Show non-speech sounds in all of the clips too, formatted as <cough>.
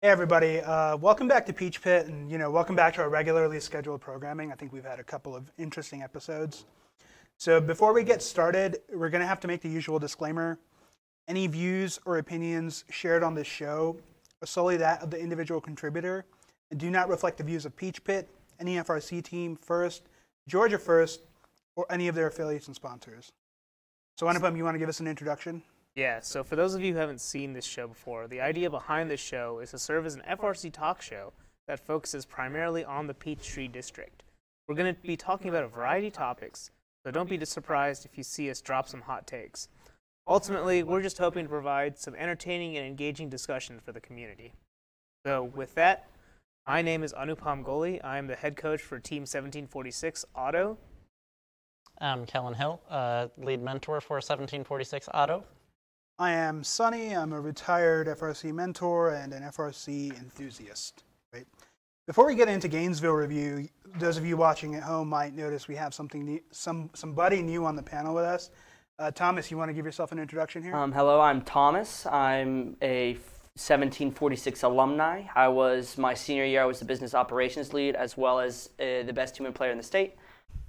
Hey everybody, uh, welcome back to Peach Pit, and you know, welcome back to our regularly scheduled programming. I think we've had a couple of interesting episodes. So before we get started, we're going to have to make the usual disclaimer: any views or opinions shared on this show are solely that of the individual contributor, and do not reflect the views of Peach Pit, any FRC team, First, Georgia First, or any of their affiliates and sponsors. So, Anupam, you want to give us an introduction? Yeah, so for those of you who haven't seen this show before, the idea behind this show is to serve as an FRC talk show that focuses primarily on the Peachtree District. We're going to be talking about a variety of topics, so don't be surprised if you see us drop some hot takes. Ultimately, we're just hoping to provide some entertaining and engaging discussion for the community. So, with that, my name is Anupam Goli. I'm the head coach for Team 1746 Otto. I'm Kellen Hill, uh, lead mentor for 1746 Otto. I am Sonny. I'm a retired FRC mentor and an FRC enthusiast. Right. Before we get into Gainesville review, those of you watching at home might notice we have something new, some somebody new on the panel with us. Uh, Thomas, you want to give yourself an introduction here? Um, hello, I'm Thomas. I'm a 1746 alumni. I was my senior year. I was the business operations lead as well as uh, the best human player in the state.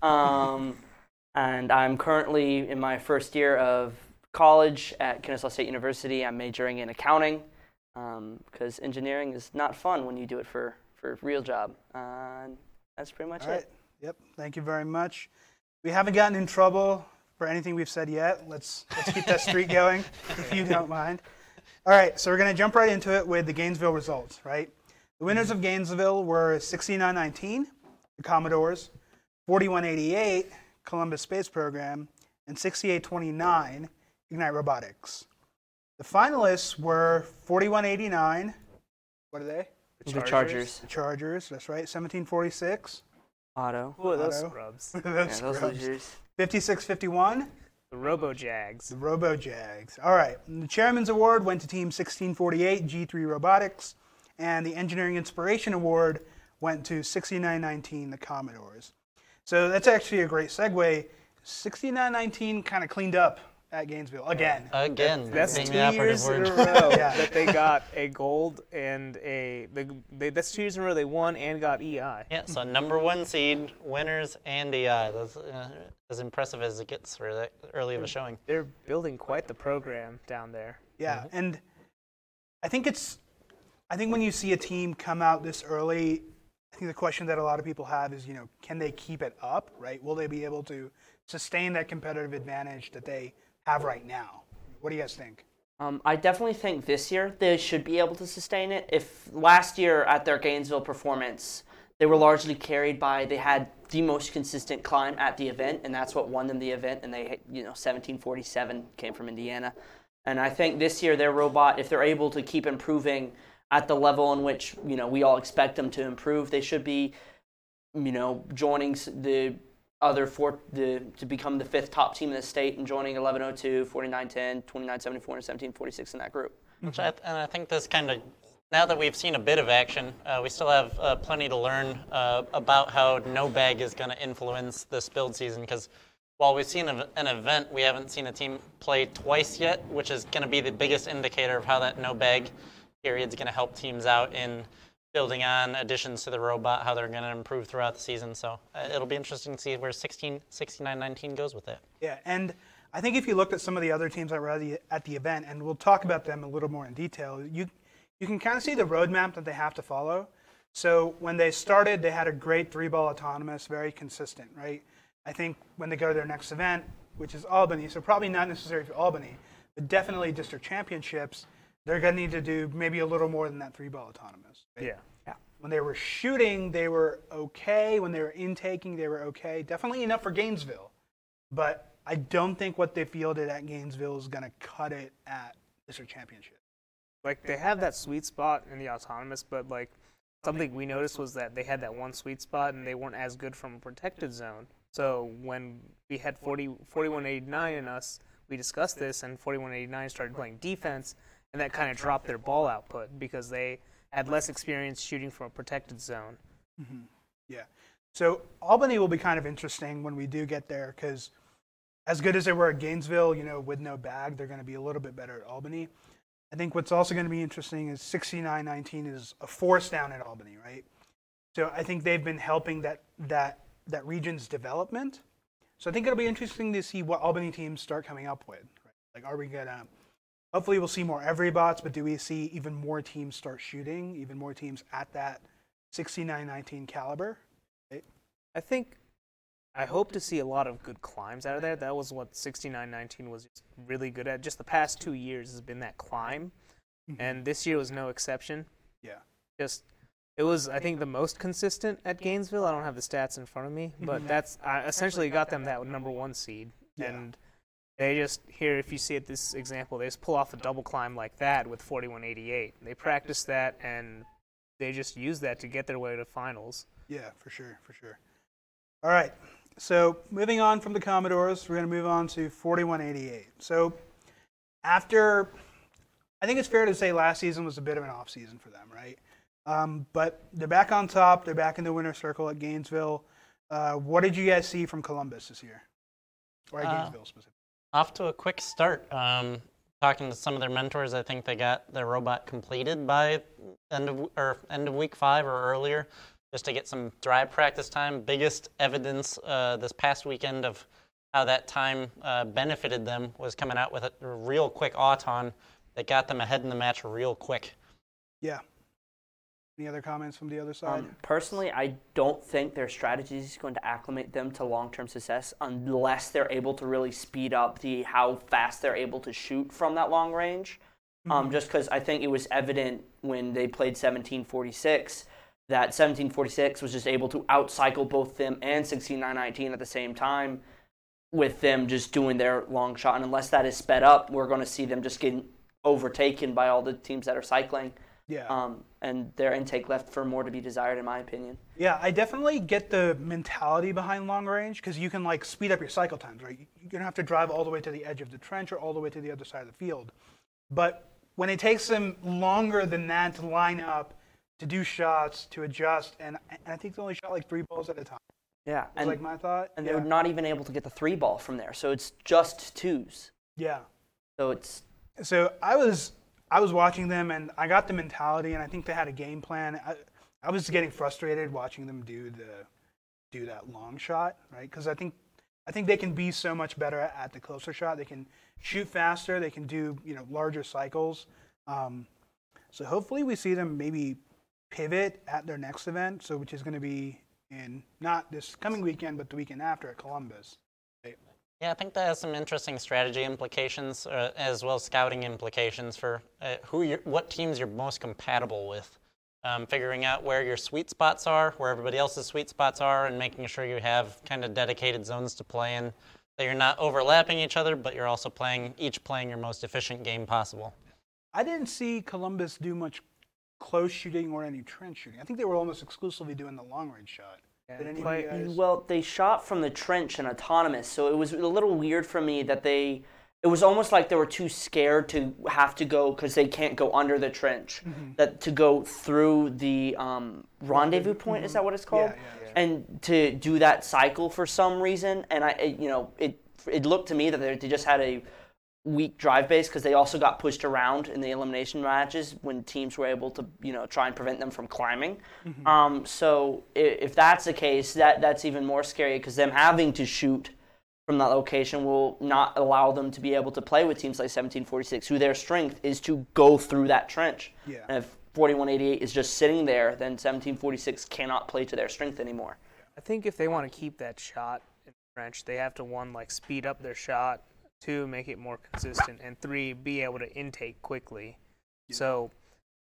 Um, <laughs> and I'm currently in my first year of college at Kennesaw State University. I'm majoring in accounting because um, engineering is not fun when you do it for for a real job. Uh, and that's pretty much right. it. Yep. Thank you very much. We haven't gotten in trouble for anything we've said yet. Let's let's keep that streak going, if you don't mind. All right. So we're gonna jump right into it with the Gainesville results. Right. The winners of Gainesville were 6919, the Commodores, 4188, Columbus Space Program, and 6829, Ignite Robotics. The finalists were 4189. What are they? The Chargers. The Chargers. That's right. 1746. Otto. Who are those Otto. scrubs? <laughs> Those Yeah, those scrubs. losers. 5651. The Robo Jags. The Robo Jags. All right. And the Chairman's Award went to Team 1648, G3 Robotics. And the Engineering Inspiration Award went to 6919, the Commodores. So that's actually a great segue. 6919 kind of cleaned up at Gainesville again. Again, That's being two the operative years in a row <laughs> Yeah. that they got a gold and a. They, they, that's two years in a row they won and got EI. Yeah, so number one seed, winners, and EI. That's uh, as impressive as it gets for that early of a showing. They're building quite the program down there. Yeah, and I think it's, I think when you see a team come out this early, I think the question that a lot of people have is, you know, can they keep it up, right? Will they be able to sustain that competitive advantage that they have right now? What do you guys think? Um, I definitely think this year they should be able to sustain it. If last year at their Gainesville performance, they were largely carried by they had the most consistent climb at the event, and that's what won them the event. And they, you know, 1747 came from Indiana, and I think this year their robot, if they're able to keep improving at the level in which you know we all expect them to improve, they should be, you know, joining the other four the, to become the fifth top team in the state and joining 1102, 4910, 2974, and 1746 in that group. Which I, and I think this kind of, now that we've seen a bit of action, uh, we still have uh, plenty to learn uh, about how no bag is going to influence this build season. Because while we've seen a, an event, we haven't seen a team play twice yet, which is going to be the biggest indicator of how that no bag period is going to help teams out in building on additions to the robot, how they're going to improve throughout the season. So uh, it'll be interesting to see where 16, 69, 19 goes with it. Yeah, and I think if you looked at some of the other teams that were at the, at the event, and we'll talk about them a little more in detail, you you can kind of see the roadmap that they have to follow. So when they started, they had a great three-ball autonomous, very consistent, right? I think when they go to their next event, which is Albany, so probably not necessary for Albany, but definitely district championships, they're going to need to do maybe a little more than that three-ball autonomous. Right? Yeah. Yeah. When they were shooting, they were okay. When they were intaking, they were okay. Definitely enough for Gainesville. But I don't think what they fielded at Gainesville is going to cut it at district championship. Like they have that sweet spot in the autonomous, but like something we noticed was that they had that one sweet spot and they weren't as good from a protected zone. So when we had 40, 4189 in us, we discussed this, and 4189 started playing defense, and that kind of dropped their ball output because they had less experience shooting from a protected zone. Mm-hmm. Yeah. So Albany will be kind of interesting when we do get there because as good as they were at Gainesville, you know, with no bag, they're going to be a little bit better at Albany. I think what's also going to be interesting is 69-19 is a force down at Albany, right? So I think they've been helping that that that region's development. So I think it'll be interesting to see what Albany teams start coming up with. Right? Like, are we gonna? Hopefully, we'll see more every bots, but do we see even more teams start shooting? Even more teams at that 69-19 caliber? Right? I think I hope to see a lot of good climbs out of there. That was what 69-19 was really good at. Just the past two years has been that climb, mm-hmm. and this year was no exception. Yeah. Just it was I think the most consistent at Gainesville. I don't have the stats in front of me, mm-hmm. but that's I essentially got them that number one seed, Yeah. and they just here if you see it this example, they just pull off a double climb like that with 41.88. They practice that and they just use that to get their way to finals. Yeah, for sure, for sure. All right. So moving on from the Commodores, we're going to move on to 4188. So after, I think it's fair to say last season was a bit of an off season for them, right? Um, but they're back on top. They're back in the winner's circle at Gainesville. Uh, what did you guys see from Columbus this year, or at Uh, Gainesville specifically? Off to a quick start. Um, talking to some of their mentors, I think they got their robot completed by end of or end of week five or earlier, just to get some drive practice time. Biggest evidence uh, this past weekend of how that time uh, benefited them was coming out with a real quick auton that got them ahead in the match real quick. Yeah. Any other comments from the other side? Um, personally, I don't think their strategy is going to acclimate them to long-term success unless they're able to really speed up the how fast they're able to shoot from that long range. Um, just because I think it was evident when they played 1746 that 1746 was just able to outcycle both them and 1619 at the same time, with them just doing their long shot. And unless that is sped up, we're going to see them just getting overtaken by all the teams that are cycling yeah. um, and their intake left for more to be desired, in my opinion. Yeah, I definitely get the mentality behind long range because you can like speed up your cycle times, right? You're gonna have to drive all the way to the edge of the trench or all the way to the other side of the field. But when it takes them longer than that to line up, to do shots, to adjust, and, and I think they only shot like three balls at a time. Yeah, and like my thought. and yeah. they're not even able to get the three ball from there, so it's just twos. yeah. So it's So I was I was watching them and I got the mentality and I think they had a game plan. I, I was getting frustrated watching them do the do that long shot, right? Because I think I think they can be so much better at, the closer shot. They can shoot faster. They can do you know larger cycles. Um, so hopefully we see them maybe pivot at their next event. So which is going to be in not this coming weekend, but the weekend after at Columbus. Yeah, I think that has some interesting strategy implications, uh, as well as scouting implications for uh, who you're, what teams you're most compatible with. Um, figuring out where your sweet spots are, where everybody else's sweet spots are, and making sure you have kind of dedicated zones to play in. That you're not overlapping each other, but you're also playing each playing your most efficient game possible. I didn't see Columbus do much close shooting or any trench shooting. I think they were almost exclusively doing the long range shot. Did any of quite- you guys? well, they shot from the trench and autonomous, so it was a little weird for me that they. It was almost like they were too scared to have to go because they can't go under the trench. That to go through the um, rendezvous point is that what it's called? Yeah, yeah, And to do that cycle for some reason, and I, it, you know, it it looked to me that they, they just had a weak drive base because they also got pushed around in the elimination matches when teams were able to you know try and prevent them from climbing. Um, so if, if that's the case, that that's even more scary because them having to shoot from that location will not allow them to be able to play with teams like 1746, who their strength is to go through that trench. Yeah. And if 4188 is just sitting there, then 1746 cannot play to their strength anymore. I think if they want to keep that shot in the trench, they have to one like speed up their shot, two make it more consistent, and three be able to intake quickly. So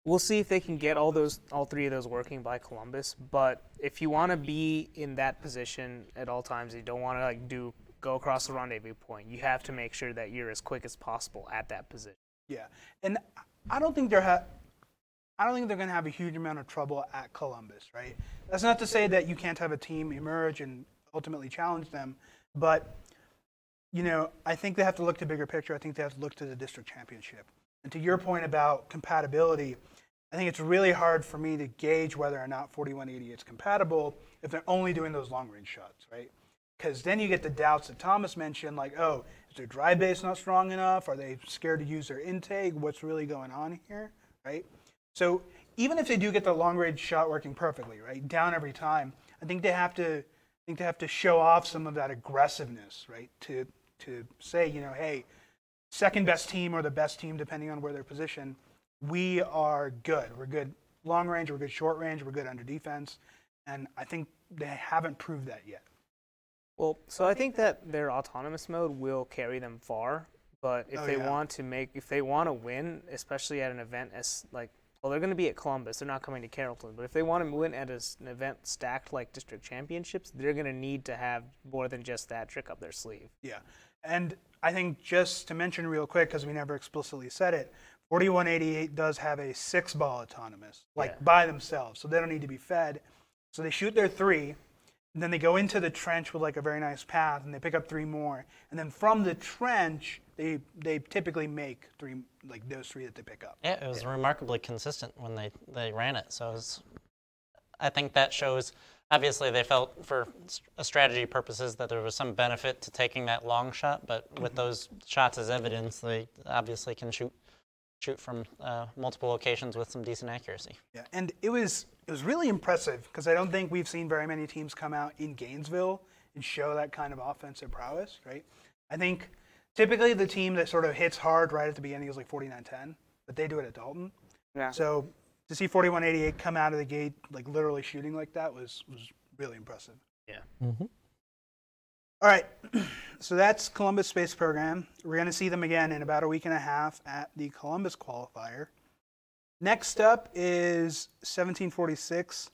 we'll see if they can get all those all three of those working by Columbus. But if you want to be in that position at all times, you don't want to like do go across the rendezvous point. You have to make sure that you're as quick as possible at that position. Yeah, and I don't think they're ha- I don't think they're going to have a huge amount of trouble at Columbus, right? That's not to say that you can't have a team emerge and ultimately challenge them, but you know, I think they have to look to bigger picture. I think they have to look to the district championship. And to your point about compatibility, I think it's really hard for me to gauge whether or not 4180 is compatible if they're only doing those long range shots, right? Because then you get the doubts that Thomas mentioned, like, oh, is their drive base not strong enough? Are they scared to use their intake? What's really going on here, right? So even if they do get the long range shot working perfectly, right, down every time, I think they have to, I think they have to show off some of that aggressiveness, right, to to say, you know, hey, second best team or the best team, depending on where they're positioned, we are good. We're good long range, we're good short range, we're good under defense, and I think they haven't proved that yet. Well, so I think that their autonomous mode will carry them far, but if Oh, they yeah. want to make, if they want to win, especially at an event as like, well, they're going to be at Columbus. They're not coming to Carrollton, but if they want to win at a an event stacked like district championships, they're going to need to have more than just that trick up their sleeve. Yeah. And I think just to mention real quick, because we never explicitly said it, 4188 does have a six ball autonomous, like Yeah. by themselves. So they don't need to be fed. So they shoot their three, and then they go into the trench with like a very nice path, and they pick up three more. And then from the trench, they they typically make three, like those three that they pick up. Yeah, it was remarkably consistent when they, they ran it. So it was, I think that shows. Obviously, they felt for strategy purposes that there was some benefit to taking that long shot, but with mm-hmm. those shots as evidence, they obviously can shoot shoot from uh, multiple locations with some decent accuracy. Yeah, and it was it was really impressive because I don't think we've seen very many teams come out in Gainesville and show that kind of offensive prowess, right? I think typically the team that sort of hits hard right at the beginning is like 49-10, but they do it at Dalton. Yeah. So to see 41-88 come out of the gate like literally shooting like that was was really impressive. Yeah. All right, <clears throat> so that's Columbus Space Program. We're going to see them again in about a week and a half at the Columbus qualifier. Next up is 1746.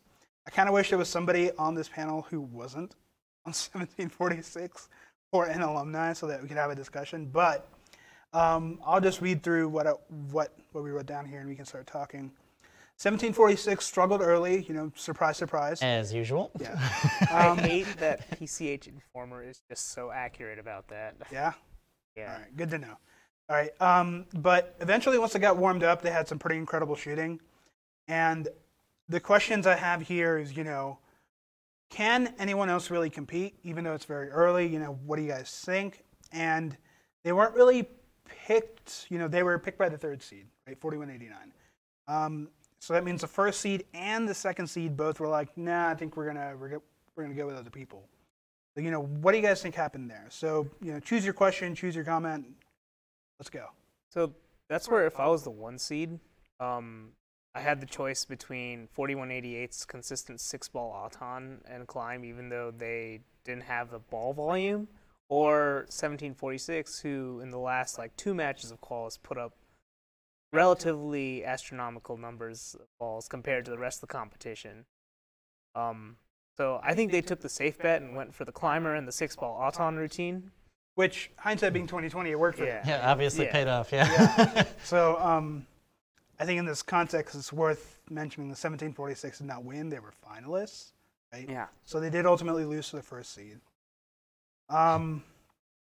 I kind of wish there was somebody on this panel who wasn't <laughs> on 1746 or an alumni so that we could have a discussion. But um, I'll just read through what, I, what, what we wrote down here and we can start talking. 1746 struggled early, you know, surprise, surprise. As usual. Yeah. <laughs> I hate that PCH Informer is just so accurate about that. Yeah. Yeah. All right, good to know. All right, um, but eventually, once they got warmed up, they had some pretty incredible shooting. And the questions I have here is, you know, can anyone else really compete, even though it's very early? You know, what do you guys think? And they weren't really picked. You know, they were picked by the third seed, right, 4189. Um, so that means the first seed and the second seed both were like, nah, I think we're gonna we're, we're gonna go with other people. So, you know, what do you guys think happened there? So, you know, choose your question, choose your comment. Let's go. So that's where if I was the one seed, um, I had the choice between 4188's consistent six ball Auton and climb, even though they didn't have the ball volume, or 1746, who in the last like two matches of quals put up relatively astronomical numbers of balls compared to the rest of the competition. Um, so I think they took the safe bet and went for the climber and the six ball Auton routine. Which hindsight being 2020, it worked for Yeah. them. Yeah, obviously Yeah. paid off. Yeah. <laughs> So, um, I think in this context, it's worth mentioning the 1746 did not win; they were finalists, right? Yeah. So they did ultimately lose to the first seed. Um,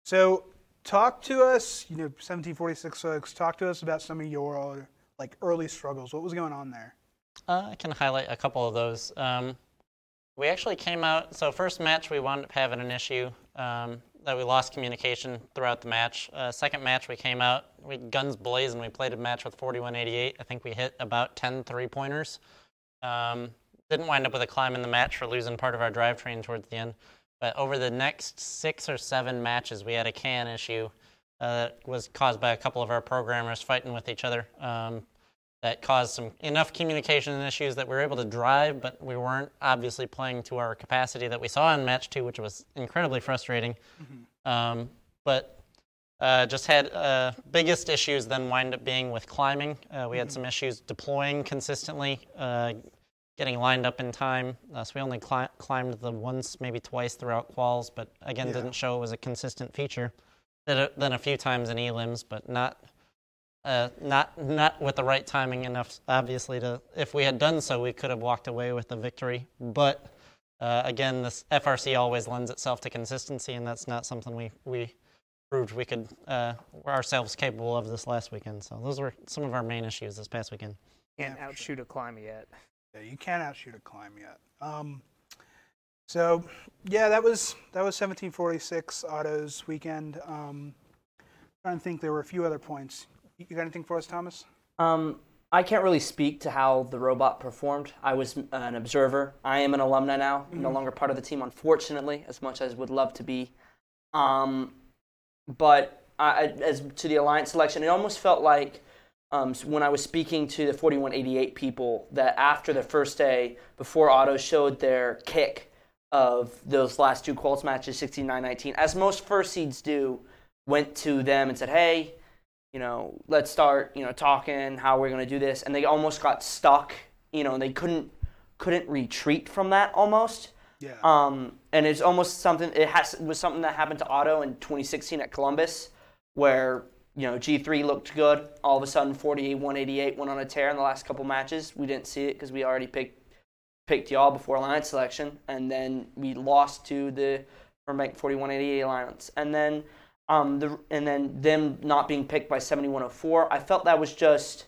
so talk to us, you know, 1746 folks. Talk to us about some of your like early struggles. What was going on there? Uh, I can highlight a couple of those. Um, we actually came out, so first match we wound up having an issue um, that we lost communication throughout the match. Uh, second match we came out, we guns blazing, we played a match with 4188. I think we hit about 10 three pointers. Um, didn't wind up with a climb in the match for losing part of our drivetrain towards the end. But over the next six or seven matches, we had a CAN issue uh, that was caused by a couple of our programmers fighting with each other. Um, that caused some enough communication issues that we were able to drive, but we weren't obviously playing to our capacity that we saw in match two, which was incredibly frustrating. Um, but uh, just had uh, biggest issues then wind up being with climbing. Uh, we had some issues deploying consistently, uh, getting lined up in time. Uh, so we only cli- climbed the once, maybe twice throughout quals, but again Yeah. didn't show it was a consistent feature. Did it then a few times in elims, but not uh, not not with the right timing enough. Obviously, to if we had done so, we could have walked away with the victory. But uh, again, this FRC always lends itself to consistency, and that's not something we we proved we could uh, were ourselves capable of this last weekend. So those were some of our main issues this past weekend. Can't outshoot a climb yet. Yeah, you can't outshoot a climb yet. Um, So yeah, that was that was 1746 Otto's weekend. Um, trying to think, there were a few other points. You got anything for us, Thomas? Um, I can't really speak to how the robot performed. I was an observer. I am an alumni now, no longer part of the team, unfortunately, as much as would love to be. Um, but I, as to the alliance selection, it almost felt like um, when I was speaking to the 4188 people that after the first day, before Otto showed their kick of those last two quals matches, 69-19, as most first seeds do, went to them and said, "Hey, you know, let's start, you know, talking how we're going to do this." And they almost got stuck, you know, and they couldn't couldn't retreat from that almost. Yeah. Um, and it's almost something. It has it was something that happened to Otto in 2016 at Columbus, where you know G3 looked good. All of a sudden, 48, 188 went on a tear in the last couple matches. We didn't see it because we already picked picked y'all before alliance selection, and then we lost to the Burbank 4188 alliance, and then um the and then them not being picked by 7104. I felt that was just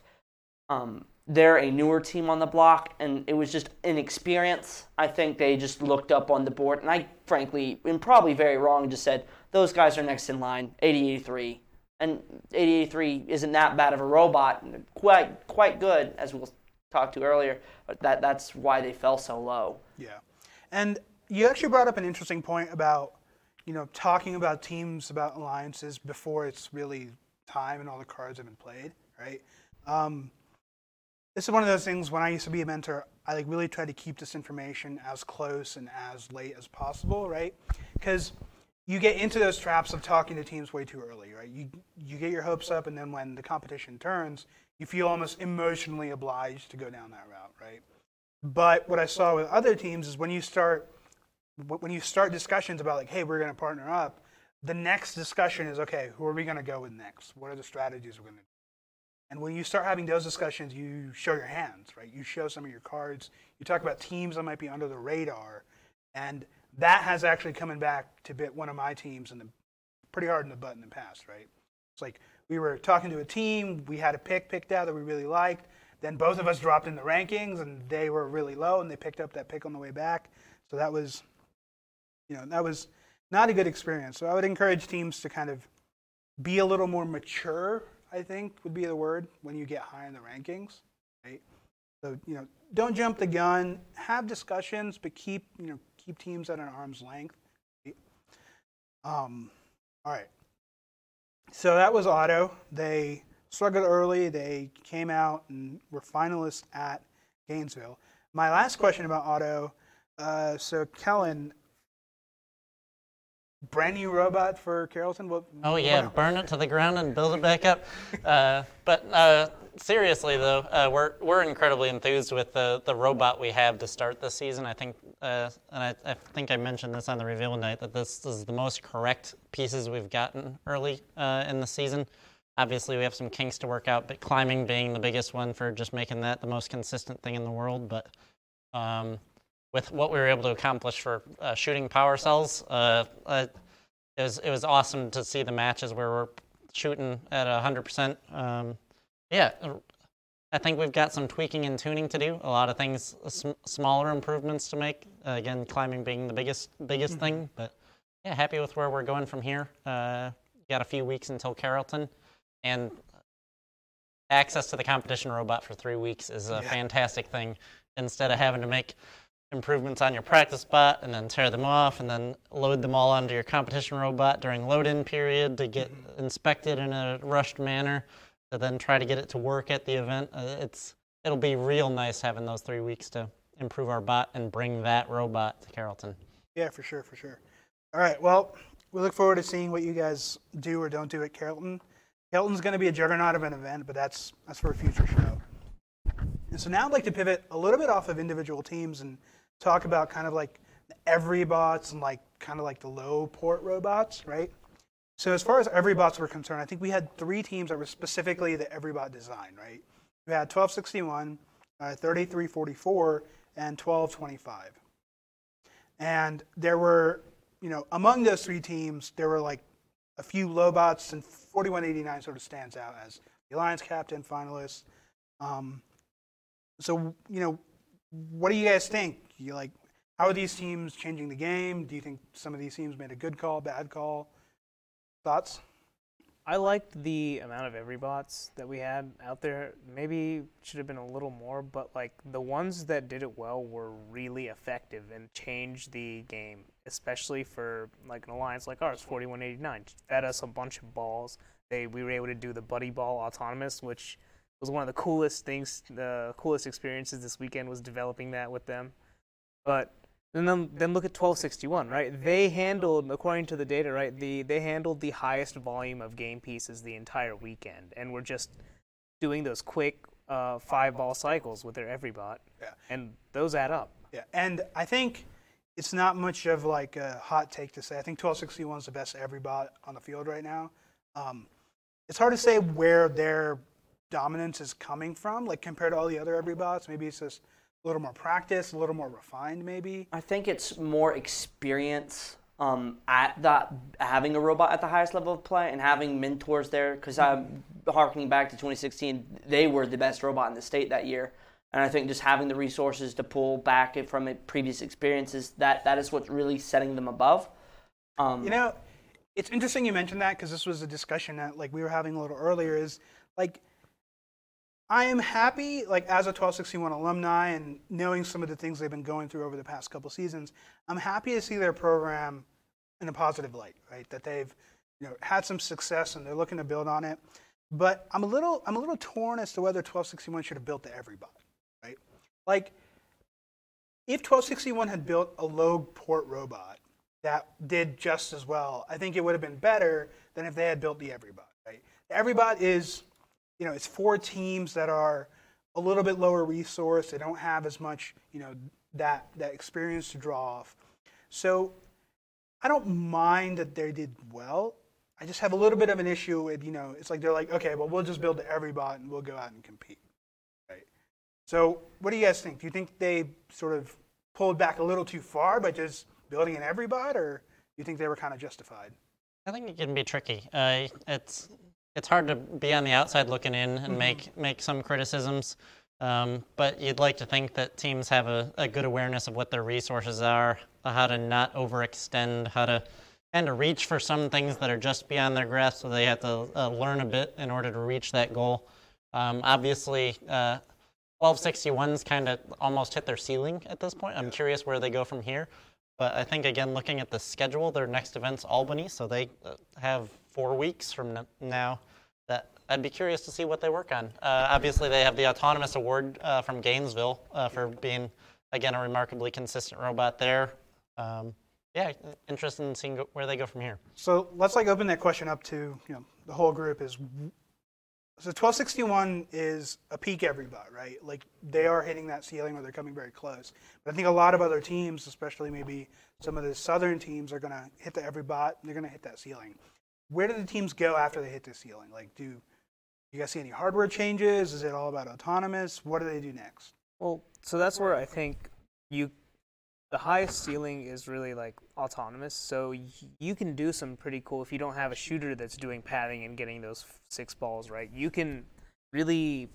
um they're a newer team on the block, and it was just inexperience. I think they just looked up on the board, and I frankly, and probably very wrong, just said those guys are next in line, 8083. And 8083 isn't that bad of a robot, quite quite good as we'll talk to earlier. But that that's why they fell so low. Yeah. And you actually brought up an interesting point about, you know, talking about teams, about alliances before it's really time and all the cards have been played, right? Um, this is one of those things when I used to be a mentor, I like really try to keep this information as close and as late as possible, right? Because you get into those traps of talking to teams way too early, right? You you get your hopes up, and then when the competition turns, you feel almost emotionally obliged to go down that route, right? But what I saw with other teams is when you start when you start discussions about like, hey, we're going to partner up, the next discussion is okay, who are we going to go with next? What are the strategies we're going to do? And when you start having those discussions, you show your hands, right? You show some of your cards. You talk about teams that might be under the radar, and that has actually coming back to bit one of my teams in the pretty hard in the butt in the past, right? It's like we were talking to a team, we had a pick picked out that we really liked. Then both of us dropped in the rankings, and they were really low, and they picked up that pick on the way back. So that was, you know, that was not a good experience. So I would encourage teams to kind of be a little more mature. I think would be the word when you get high in the rankings, right? So you know, don't jump the gun. Have discussions, but keep you know keep teams at an arm's length. Um, all right. So that was Otto. They struggled early. They came out and were finalists at Gainesville. My last question about Otto. Uh, so Kellen, brand new robot for Carrollton. What, Oh yeah, what- burn it to the ground and build it back up. Uh, but uh, seriously though, uh, we're we're incredibly enthused with the the robot we have to start this season. I think, uh, and I, I think I mentioned this on the reveal night that this is the most correct pieces we've gotten early uh, in the season. Obviously, we have some kinks to work out, but climbing being the biggest one for just making that the most consistent thing in the world. But um, with what we were able to accomplish for uh, shooting power cells, uh, uh, it was it was awesome to see the matches where we're shooting at 100%. Um, yeah, I think we've got some tweaking and tuning to do. A lot of things, sm- smaller improvements to make. Uh, again, climbing being the biggest biggest thing, but yeah, happy with where we're going from here. Uh, got a few weeks until Carrollton, and access to the competition robot for three weeks is a Yeah. fantastic thing. Instead of having to make improvements on your practice bot and then tear them off and then load them all onto your competition robot during load-in period to get inspected in a rushed manner to then try to get it to work at the event. Uh, it's it'll be real nice having those three weeks to improve our bot and bring that robot to Carrollton. Yeah, for sure, for sure. All right. Well, we look forward to seeing what you guys do or don't do at Carrollton. Carrollton's going to be a juggernaut of an event, but that's that's for a future show. And so now I'd like to pivot a little bit off of individual teams and talk about kind of like every bots and like kind of like the low port robots, right? So as far as every bots were concerned, I think we had three teams that were specifically the every bot design, right? We had 1261, uh, 3344, and 1225. And there were, you know, among those three teams, there were like a few low bots, and 4189 sort of stands out as the Alliance captain finalist. Um, so, you know, what do you guys think? You like, How are these teams changing the game? Do you think some of these teams made a good call, bad call? Thoughts? I liked the amount of every bots that we had out there. Maybe should have been a little more, but like the ones that did it well were really effective and changed the game, especially for like an alliance like ours, 4189. Fed us a bunch of balls. They we were able to do the buddy ball autonomous, which was one of the coolest things, the coolest experiences this weekend was developing that with them. But and then, then look at 1261, right? They handled, according to the data, right? The they handled the highest volume of game pieces the entire weekend, and were just doing those quick uh, five ball cycles with their every bot, Yeah. and those add up. Yeah, and I think it's not much of like a hot take to say. I think 1261 is the best every bot on the field right now. Um, it's hard to say where their dominance is coming from, like compared to all the other every bots. Maybe it's just a little more practice, a little more refined, maybe. I think it's more experience um, at that having a robot at the highest level of play and having mentors there. Because I'm harkening back to 2016, they were the best robot in the state that year, and I think just having the resources to pull back from it previous experiences that that is what's really setting them above. Um, You know, it's interesting you mentioned that because this was a discussion that like we were having a little earlier. Is like I am happy, like as a 1261 alumni and knowing some of the things they've been going through over the past couple seasons, I'm happy to see their program in a positive light, right? That they've you know had some success and they're looking to build on it. But I'm a little I'm a little torn as to whether 1261 should have built the everybot, right? Like if 1261 had built a low port robot that did just as well, I think it would have been better than if they had built the everybot, right? The everybot is you know, it's four teams that are a little bit lower resource. They don't have as much, you know, that that experience to draw off. So I don't mind that they did well. I just have a little bit of an issue with, you know, it's like they're like, okay, well, we'll just build every bot and we'll go out and compete, right? So what do you guys think? Do you think they sort of pulled back a little too far by just building an every bot, or do you think they were kind of justified? I think it can be tricky. Uh, it's it's hard to be on the outside looking in and make make some criticisms, um, but you'd like to think that teams have a, a good awareness of what their resources are, how to not overextend, how to and to reach for some things that are just beyond their grasp, so they have to uh, learn a bit in order to reach that goal. Um, obviously, uh, 1261's kind of almost hit their ceiling at this point. I'm curious where they go from here. But I think, again, looking at the schedule, their next event's Albany, so they uh, have four weeks from now. That I'd be curious to see what they work on. Uh, obviously, they have the Autonomous Award uh, from Gainesville uh, for being, again, a remarkably consistent robot there. Um, yeah, interested in seeing where they go from here. So let's like open that question up to you know the whole group. Is so 1261 is a peak every bot, right? Like they are hitting that ceiling or they're coming very close. But I think a lot of other teams, especially maybe some of the southern teams, are going to hit the every bot. And they're going to hit that ceiling. Where do the teams go after they hit the ceiling? Like, do you guys see any hardware changes? Is it all about autonomous? What do they do next? Well, so that's where I think you the highest ceiling is really like autonomous. So you can do some pretty cool if you don't have a shooter that's doing pathing and getting those six balls right. You can really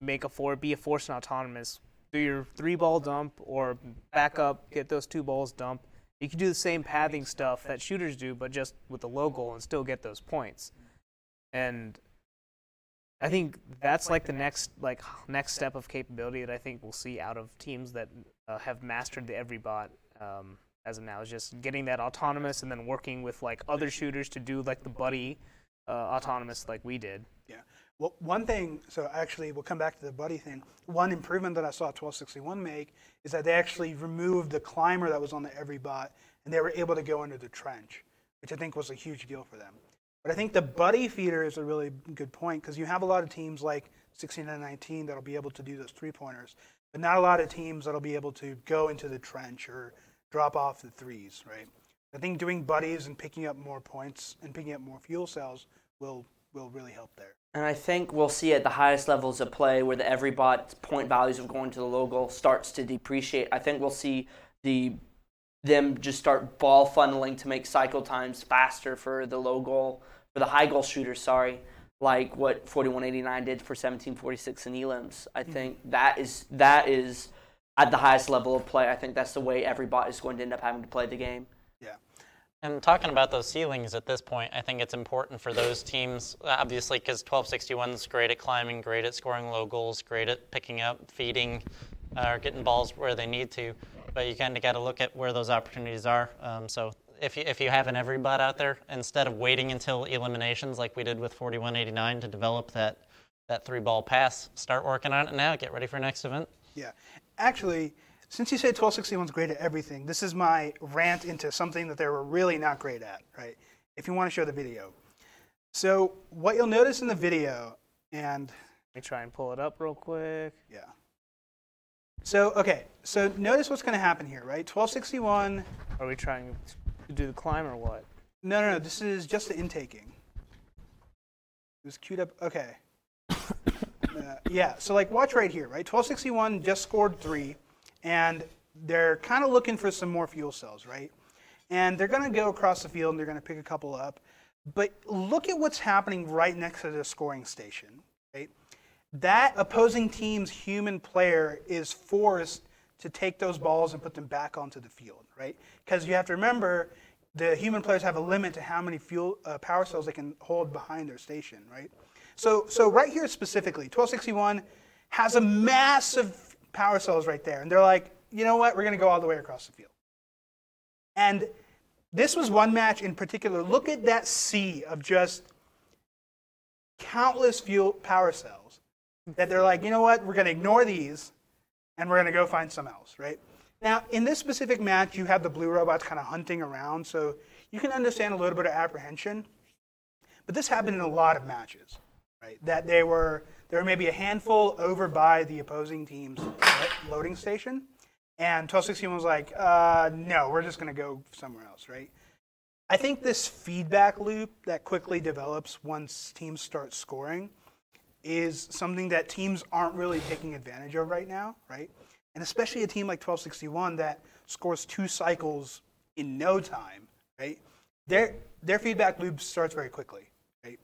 make a four, be a force and autonomous. Do your three ball dump or back up, get those two balls dump. You can do the same pathing stuff that shooters do, but just with the low goal and still get those points. And I think that's like the next like next step of capability that I think we'll see out of teams that uh, have mastered the every bot um, as of now is just getting that autonomous and then working with like other shooters to do like the buddy uh, autonomous like we did. Yeah. Well, one thing, so actually, we'll come back to the buddy thing. One improvement that I saw 1261 make is that they actually removed the climber that was on the every bot and they were able to go under the trench, which I think was a huge deal for them. But I think the buddy feeder is a really good point because you have a lot of teams like 16 and 19 that'll be able to do those three pointers, but not a lot of teams that'll be able to go into the trench or drop off the threes, right? I think doing buddies and picking up more points and picking up more fuel cells will will really help there. And I think we'll see at the highest levels of play where the every bot point values of going to the low goal starts to depreciate. I think we'll see the them just start ball funneling to make cycle times faster for the low goal for the high goal shooters. Sorry, like what 4189 did for 1746 and elims. I mm-hmm. think that is that is. at the highest level of play. I think that's the way every bot is going to end up having to play the game. And talking about those ceilings at this point, I think it's important for those teams, obviously, because 1261 is great at climbing, great at scoring low goals, great at picking up, feeding, uh, or getting balls where they need to. But you kind of got to look at where those opportunities are. Um, so if you, if you have an every bot out there, instead of waiting until eliminations like we did with 4189 to develop that, that three ball pass, start working on it now. Get ready for next event. Yeah. Actually, since you say 1261 is great at everything, this is my rant into something that they were really not great at, right? If you want to show the video. So, what you'll notice in the video, and Let me try and pull it up real quick. yeah. So, okay, so notice what's going to happen here, right? 1261, Are we trying to do the climb or what? no, no, no, this is just the intaking. It was queued up, okay. <coughs> Uh, yeah, so like watch right here, right? 1261 just scored three, and they're kind of looking for some more fuel cells, right? And they're going to go across the field and they're going to pick a couple up. But look at what's happening right next to the scoring station, right? That opposing team's human player is forced to take those balls and put them back onto the field, right? Because you have to remember the human players have a limit to how many fuel uh, power cells they can hold behind their station, right? So, so right here specifically, 1261 has a massive power cells right there, and they're like, you know what? We're going to go all the way across the field. And this was one match in particular. Look at that sea of just countless fuel power cells that they're like, you know what? We're going to ignore these, and we're going to go find some else, right? Now, in this specific match, you have the blue robots kind of hunting around, so you can understand a little bit of apprehension. But this happened in a lot of matches, right? That they were there were maybe a handful over by the opposing team's loading station, and 1261 was like, uh, "No, we're just going to go somewhere else," right? I think this feedback loop that quickly develops once teams start scoring is something that teams aren't really taking advantage of right now, right? And especially a team like 1261 that scores two cycles in no time, right? Their their feedback loop starts very quickly, right?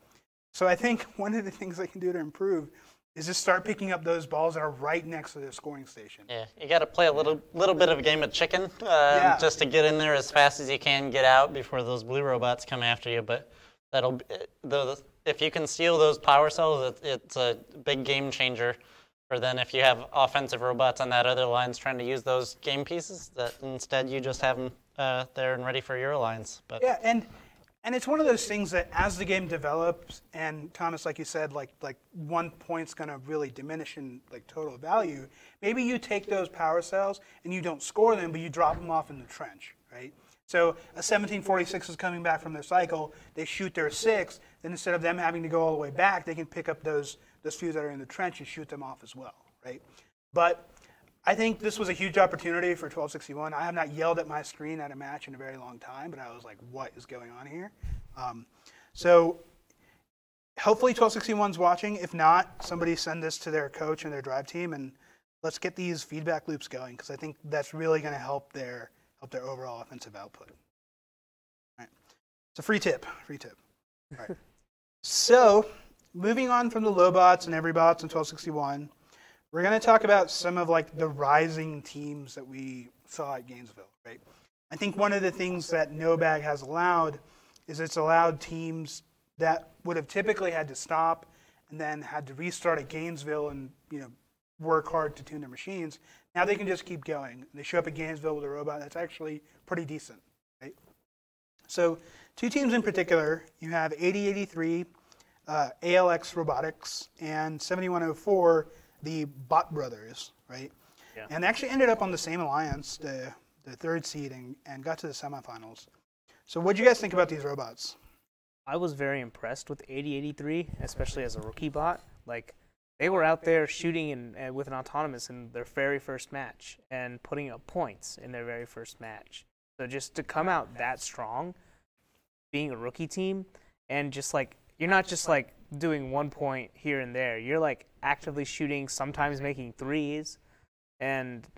So I think <laughs> one of the things they can do to improve is just start picking up those balls that are right next to their scoring station. Yeah, you got to play a little little bit of a game of chicken uh, Yeah. just to get in there as fast as you can, get out before those blue robots come after you. But that'll be- the, if you can steal those power cells, it, it's a big game changer. For then, if you have offensive robots on that other lines trying to use those game pieces, that instead you just have them uh, there and ready for your lines. But Yeah, and and it's one of those things that as the game develops, and Thomas, like you said, like like one point's gonna really diminish in like total value. Maybe you take those power cells and you don't score them, but you drop them off in the trench, right? So a 1746 is coming back from their cycle. They shoot their six. Then instead of them having to go all the way back, they can pick up those those few that are in the trench and shoot them off as well, right? But I think this was a huge opportunity for 1261. I have not yelled at my screen at a match in a very long time, but I was like, what is going on here? Um, so hopefully 1261's watching. If not, somebody send this to their coach and their drive team, and let's get these feedback loops going because I think that's really going to help their help their overall offensive output. All right. It's a free tip. Free tip. All right. <laughs> so moving on from the Lowbots and Everybots and 1261. We're going to talk about some of like the rising teams that we saw at Gainesville, right? I think one of the things that NoBag has allowed is it's allowed teams that would have typically had to stop and then had to restart at Gainesville and you know work hard to tune their machines. Now they can just keep going. They show up at Gainesville with a robot that's actually pretty decent, right? So two teams in particular, you have 8083, uh, ALX Robotics, and 7104, the Bot Brothers, right? Yeah. And they actually ended up on the same alliance, the, the third seed, and, and got to the semifinals. So what do you guys think about these robots? I was very impressed with 8083, especially as a rookie bot. Like they were out there shooting in, uh, with an autonomous in their very first match and putting up points in their very first match. So just to come out that strong, being a rookie team, and just like you're not just like doing one point here and there. You're like actively shooting, sometimes making threes, and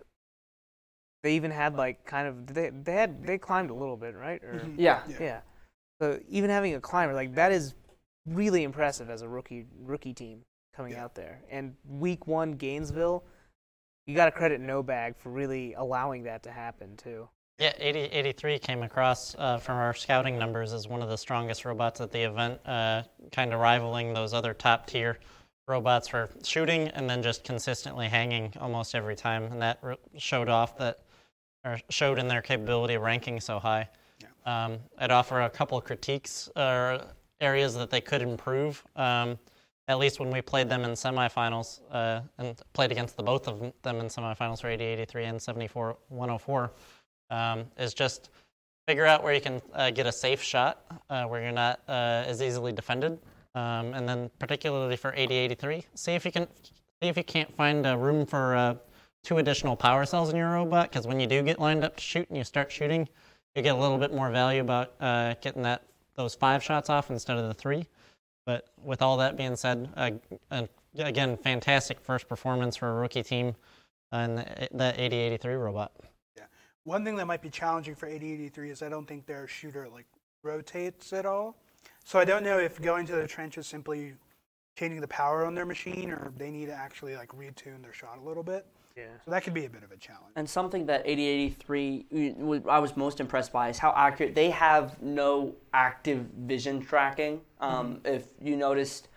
they even had like kind of they they had they climbed a little bit, right? Or Yeah. Yeah. yeah. So even having a climber like that is really impressive as a rookie rookie team coming Yeah. out there. And week one Gainesville, you got to credit No Bag for really allowing that to happen too. Yeah, 80, 83 came across uh, from our scouting numbers as one of the strongest robots at the event, uh, kind of rivaling those other top tier robots for shooting and then just consistently hanging almost every time. And that showed off that, or showed in their capability of ranking so high. Um, I'd offer a couple of critiques or areas that they could improve. Um, at least when we played them in semifinals uh, and played against the both of them in semifinals for 80 83 and 74 104 um, is just figure out where you can uh, get a safe shot uh, where you're not uh, as easily defended. Um, and then particularly for 8083, see if you can see if you can't find a room for uh, two additional power cells in your robot. Because when you do get lined up to shoot and you start shooting, you get a little bit more value about uh, getting that those five shots off instead of the three. But with all that being said, uh, uh, again, fantastic first performance for a rookie team and the 8083 robot. Yeah, One thing that might be challenging for 8083 is I don't think their shooter like rotates at all. So I don't know if going to the trench is simply changing the power on their machine or they need to actually like retune their shot a little bit. Yeah. So that could be a bit of a challenge. And something that 8083 uh, I was most impressed by is how accurate they have no active vision tracking. Um, If you noticed,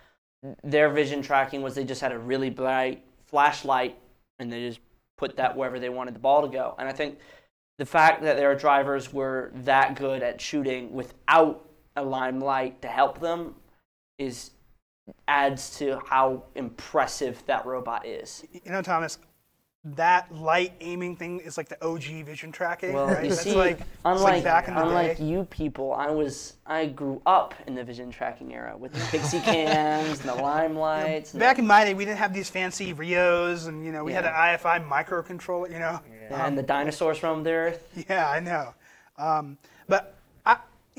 their vision tracking was they just had a really bright flashlight and they just put that wherever they wanted the ball to go. And I think the fact that their drivers were that good at shooting without a limelight to help them is adds to how impressive that robot is. You know, Thomas, that light aiming thing is like the OG vision tracking, Well, right? you That's see, like, unlike like back in the unlike you people, I was I grew up in the vision tracking era with the Pixy <laughs> cams and the limelights. and, Back in my day, we didn't have these fancy Rios, and you know, we had Yeah. an IFI microcontroller. You know, and the dinosaurs roamed the earth. <laughs> Yeah, I know. Um, but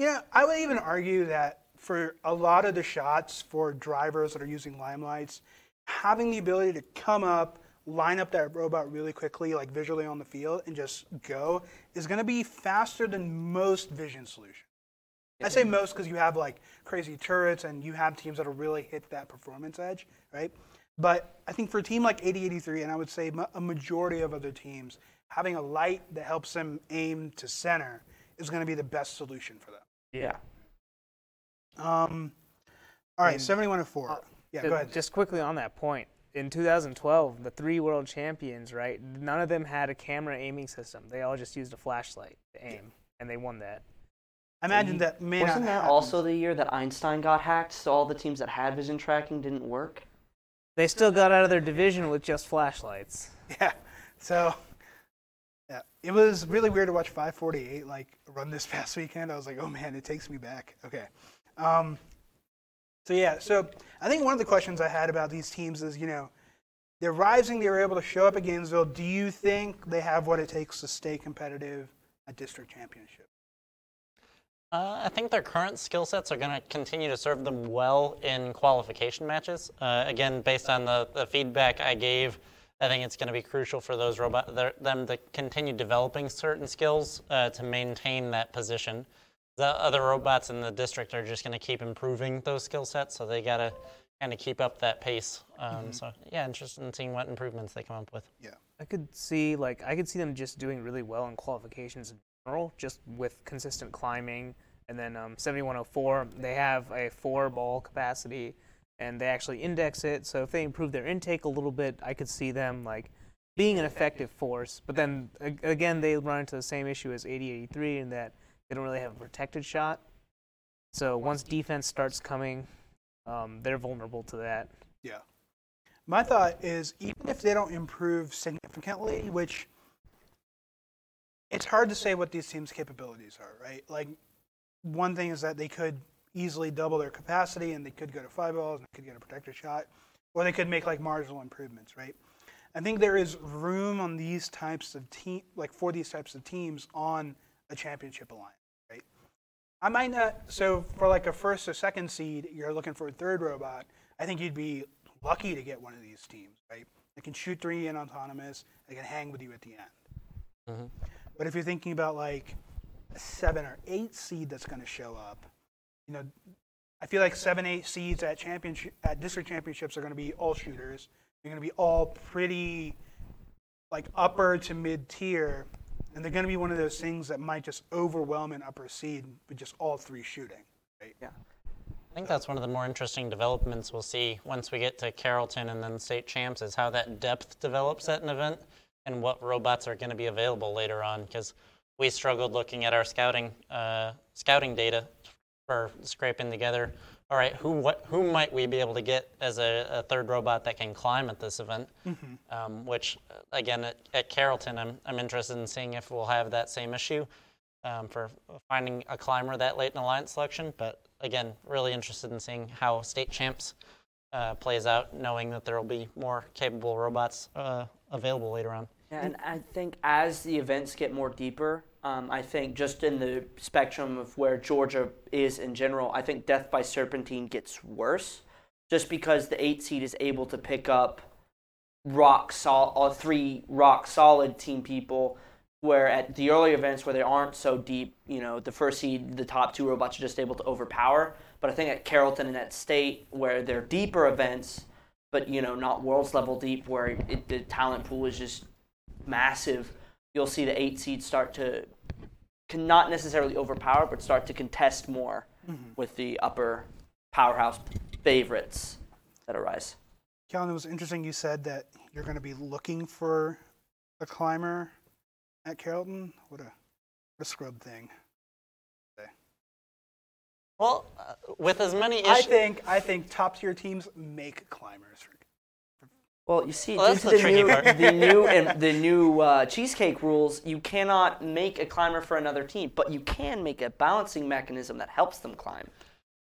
Know, I would even argue that for a lot of the shots for drivers that are using limelights, having the ability to come up, line up that robot really quickly, like visually on the field, and just go, is going to be faster than most vision solutions. I say most because you have like crazy turrets and you have teams that'll really hit that performance edge, right? But I think for a team like 8083, and I would say a majority of other teams, having a light that helps them aim to center is going to be the best solution for them. Yeah. Um, all right, 7104. yeah, Ju- go ahead. Just quickly on that point, in 2012, the three world champions, right? None of them had a camera aiming system. They all just used a flashlight to aim, and they won that. I imagine that may Wasn't not that happen. also the year that Einstein got hacked? So all the teams that had vision tracking didn't work. They still got out of their division with just flashlights. <laughs> Yeah. So, yeah, it was really weird to watch 548 like run this <laughs> past weekend. I was like, oh man, it takes me back. Okay. Um, so yeah, so I think one of the questions I had about these teams is, you know, they're rising. They were able to show up at Gainesville. Do you think they have what it takes to stay competitive at district championship? Uh, I think their current skill sets are going to continue to serve them well in qualification matches. Uh, again, based on the, the feedback I gave, I think it's going to be crucial for those robot them to continue developing certain skills uh, to maintain that position. The other robots in the district are just going to keep improving those skill sets, so they got to kind of keep up that pace. Um, So yeah, interested in seeing what improvements they come up with. Yeah. I could see like I could see them just doing really well in qualifications in general, just with consistent climbing. And then um, 7104, they have a four ball capacity, and they actually index it. So if they improve their intake a little bit, I could see them like being an effective force. But then again, they run into the same issue as 8083 in that they don't really have a protected shot. So once defense starts coming, um, they're vulnerable to that. Yeah. My thought is even if they don't improve significantly, which it's hard to say what these teams' capabilities are, right? Like one thing is that they could easily double their capacity and they could go to five balls and they could get a protector shot, or they could make like marginal improvements, right? I think there is room on these types of team, like for these types of teams on a championship alliance, right? I might not. So for like a first or second seed, you're looking for a third robot. I think you'd be lucky to get one of these teams, right? They can shoot three in autonomous. They can hang with you at the end. Mm-hmm. But if you're thinking about like a seven or eight seed that's going to show up, you know, I feel like seven, eight seeds at championship at district championships are going to be all shooters. They're going to be all pretty like upper to mid tier, and they're going to be one of those things that might just overwhelm an upper seed with just all three shooting. Right? Yeah. I think that's one of the more interesting developments we'll see once we get to Carrollton and then state champs is how that depth develops at an event and what robots are going to be available later on. Because we struggled looking at our scouting uh, scouting data for scraping together. All right, who what who might we be able to get as a, a third robot that can climb at this event? Um, which uh, again at, at Carrollton, I'm I'm interested in seeing if we'll have that same issue um, for finding a climber that late in alliance selection. But again, really interested in seeing how state champs uh, plays out, knowing that there will be more capable robots uh, available later on. Yeah, and I think as the events get more deeper, um, I think just in the spectrum of where Georgia is in general, I think Death by Serpentine gets worse, just because the eight seed is able to pick up rock all three rock solid team people. Where at the earlier events where they aren't so deep, you know, the first seed, the top two robots are just able to overpower. But I think at Carrollton and at State, where they're deeper events, but you know, not worlds level deep, where it, the talent pool is just massive, you'll see the eight seeds start to can not necessarily overpower, but start to contest more with the upper powerhouse favorites that arise. Kellen, it was interesting you said that you're going to be looking for a climber at Carrollton. What a, what a scrub thing. Well, uh, with as many issues, I think I think top tier teams make climbers. Well, you see, Well, due to the the new, <laughs> the new <laughs> and the new uh, cheesecake rules, you cannot make a climber for another team, but you can make a balancing mechanism that helps them climb.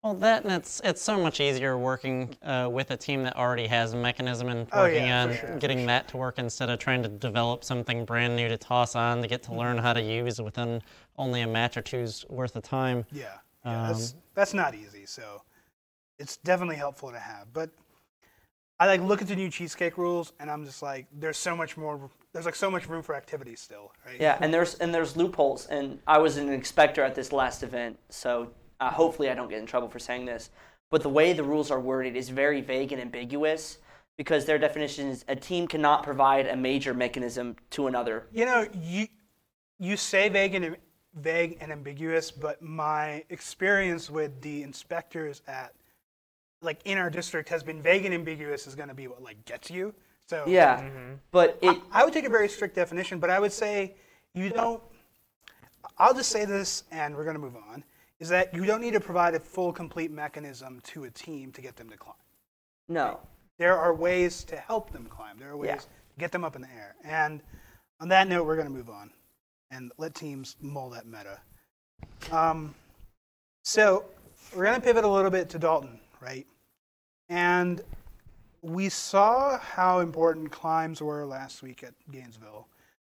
well, that and it's it's so much easier working uh, with a team that already has a mechanism and Oh, working yeah, on sure, for getting that to work instead of trying to develop something brand new to toss on to get to learn how to use within only a match or two's worth of time. Yeah, yeah that's Um, that's not easy. So it's definitely helpful to have. But I like look at the new cheesecake rules, and I'm just like, there's so much more. There's like so much room for activity still, right? Yeah, and there's and there's loopholes, and I was an inspector at this last event, so uh, hopefully I don't get in trouble for saying this. But the way the rules are worded is very vague and ambiguous because their definition is a team cannot provide a major mechanism to another. You know, you you say vague and vague and ambiguous, but my experience with the inspectors at like in our district has been vague and ambiguous is going to be what like gets you. So Yeah, but it I would take a very strict definition, but I would say you don't. I'll just say this, and we're going to move on. Is that you don't need to provide a full, complete mechanism to a team to get them to climb. no. There are ways to help them climb. There are ways Yeah. to get them up in the air. And on that note, we're going to move on and let teams mull that meta. Um, so we're going to pivot a little bit to Dalton, right? And we saw how important climbs were last week at Gainesville.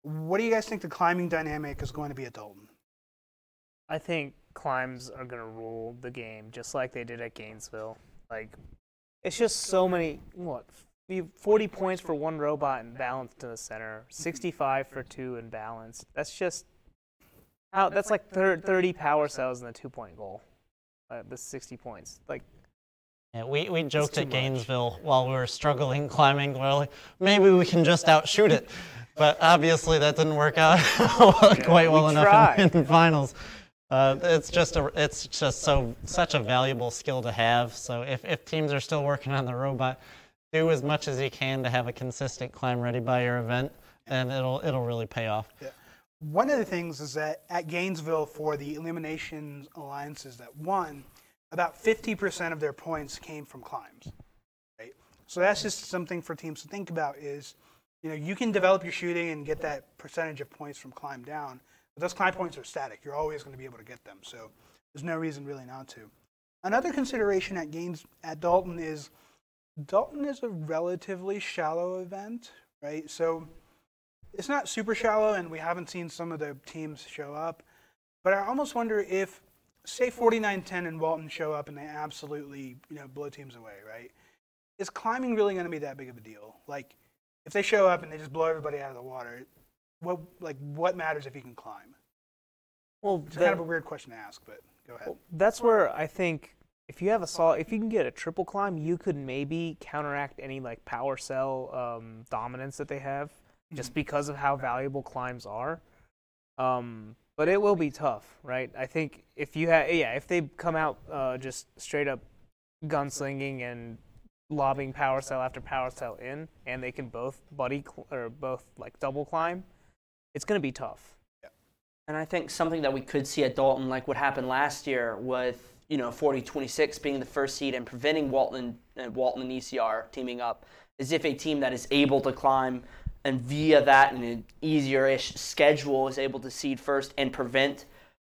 What do you guys think the climbing dynamic is going to be at Dalton? I think climbs are going to rule the game just like they did at Gainesville. Like, it's just so many, what, we have 40 points for one robot and balanced to the center, 65 for two and balanced. That's just, how, that's like 30 power cells in the two point goal. Uh, the 60 points. Like, Yeah, we, we joked too at much. Gainesville while we were struggling climbing. We're like, maybe we can just outshoot it. But obviously that didn't work out <laughs> quite well we enough in, in finals. Uh, it's just a, it's just so such a valuable skill to have. So if, if teams are still working on the robot, do as much as you can to have a consistent climb ready by your event, and it'll it'll really pay off. One of the things is that at Gainesville, for the elimination alliances that won, about 50% of their points came from climbs. Right? So that's just something for teams to think about is, you know, you can develop your shooting and get that percentage of points from climb down, but those climb points are static. You're always going to be able to get them. So there's no reason really not to. Another consideration at Gaines at Dalton is Dalton is a relatively shallow event, right? So it's not super shallow, and we haven't seen some of the teams show up. But I almost wonder if, say, 49-10 and Walton show up and they absolutely, you know, blow teams away, right? Is climbing really going to be that big of a deal? Like, if they show up and they just blow everybody out of the water, what like what matters if you can climb? well, It's the- kind of a weird question to ask, but go ahead. that's where I think if you have a solid, if you can get a triple climb, you could maybe counteract any like power cell um, dominance that they have. just because of how valuable climbs are. Um, but it will be tough, right? I think if you have, yeah, if they come out uh, just straight up gunslinging and lobbing power cell after power cell in, and they can both buddy cl- or both like double climb, it's going to be tough. Yeah. And I think something that we could see at Dalton, like what happened last year with you know 40-26 being the first seed and preventing Walton and Walton and ECR teaming up, is if a team that is able to climb and via that in an easier-ish schedule is able to seed first and prevent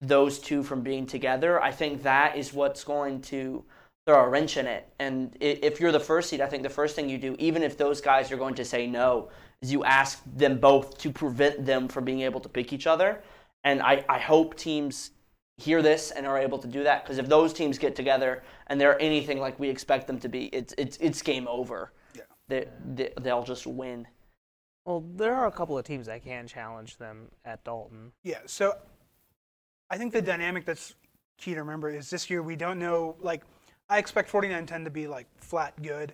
those two from being together. I think that is what's going to throw a wrench in it. And if you're the first seed, I think the first thing you do, even if those guys are going to say no, is you ask them both to prevent them from being able to pick each other. And I, I hope teams hear this and are able to do that because if those teams get together and they're anything like we expect them to be, it's it's it's game over. Yeah. They, they they'll just win. Well, there are a couple of teams that can challenge them at Dalton. Yeah, so I think the dynamic that's key to remember is this year we don't know, like, I expect 4910 to be, like, flat good.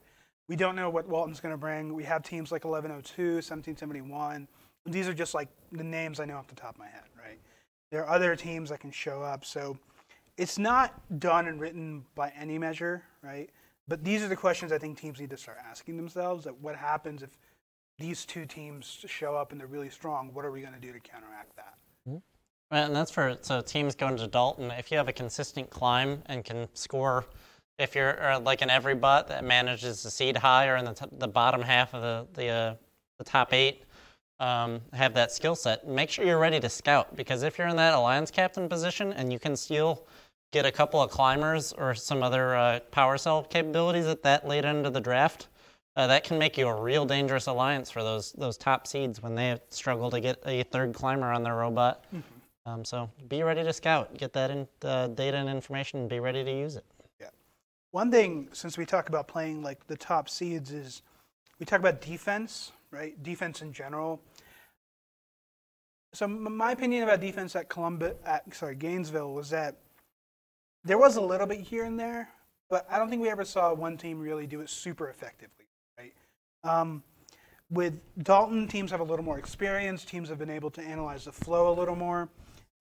We don't know what Walton's going to bring. We have teams like 1102, 1771. These are just, like, the names I know off the top of my head, right? There are other teams that can show up. So it's not done and written by any measure, right? But these are the questions I think teams need to start asking themselves. That what happens if these two teams show up and they're really strong? What are we going to do to counteract that? And that's for so teams going to Dalton. If you have a consistent climb and can score, if you're uh, like an everybot that manages to seed high or in the, t- the bottom half of the the, uh, the top eight, um, have that skill set. Make sure you're ready to scout because if you're in that alliance captain position and you can still get a couple of climbers or some other uh, power cell capabilities at that late end of the draft. Uh, that can make you a real dangerous alliance for those those top seeds when they struggle to get a third climber on their robot. Um, so be ready to scout, get that in, uh, data and information, and be ready to use it. Yeah. One thing, since we talk about playing like the top seeds, is we talk about defense, right? Defense in general. So my opinion about defense at Columbus, at sorry Gainesville, was that there was a little bit here and there, but I don't think we ever saw one team really do it super effectively? Um, with Dalton, teams have a little more experience. Teams have been able to analyze the flow a little more,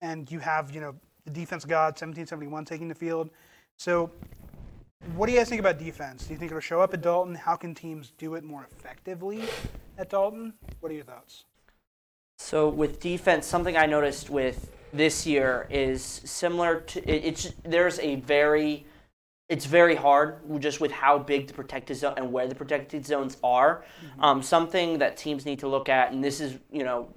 and you have you know the defense god 1771 taking the field. So what do you guys think about defense? Do you think it'll show up at Dalton? How can teams do it more effectively at Dalton? What are your thoughts? So with defense, something I noticed with this year is similar to it's there's a very it's very hard just with how big the protected zone and where the protected zones are. Um, something that teams need to look at, and this is you know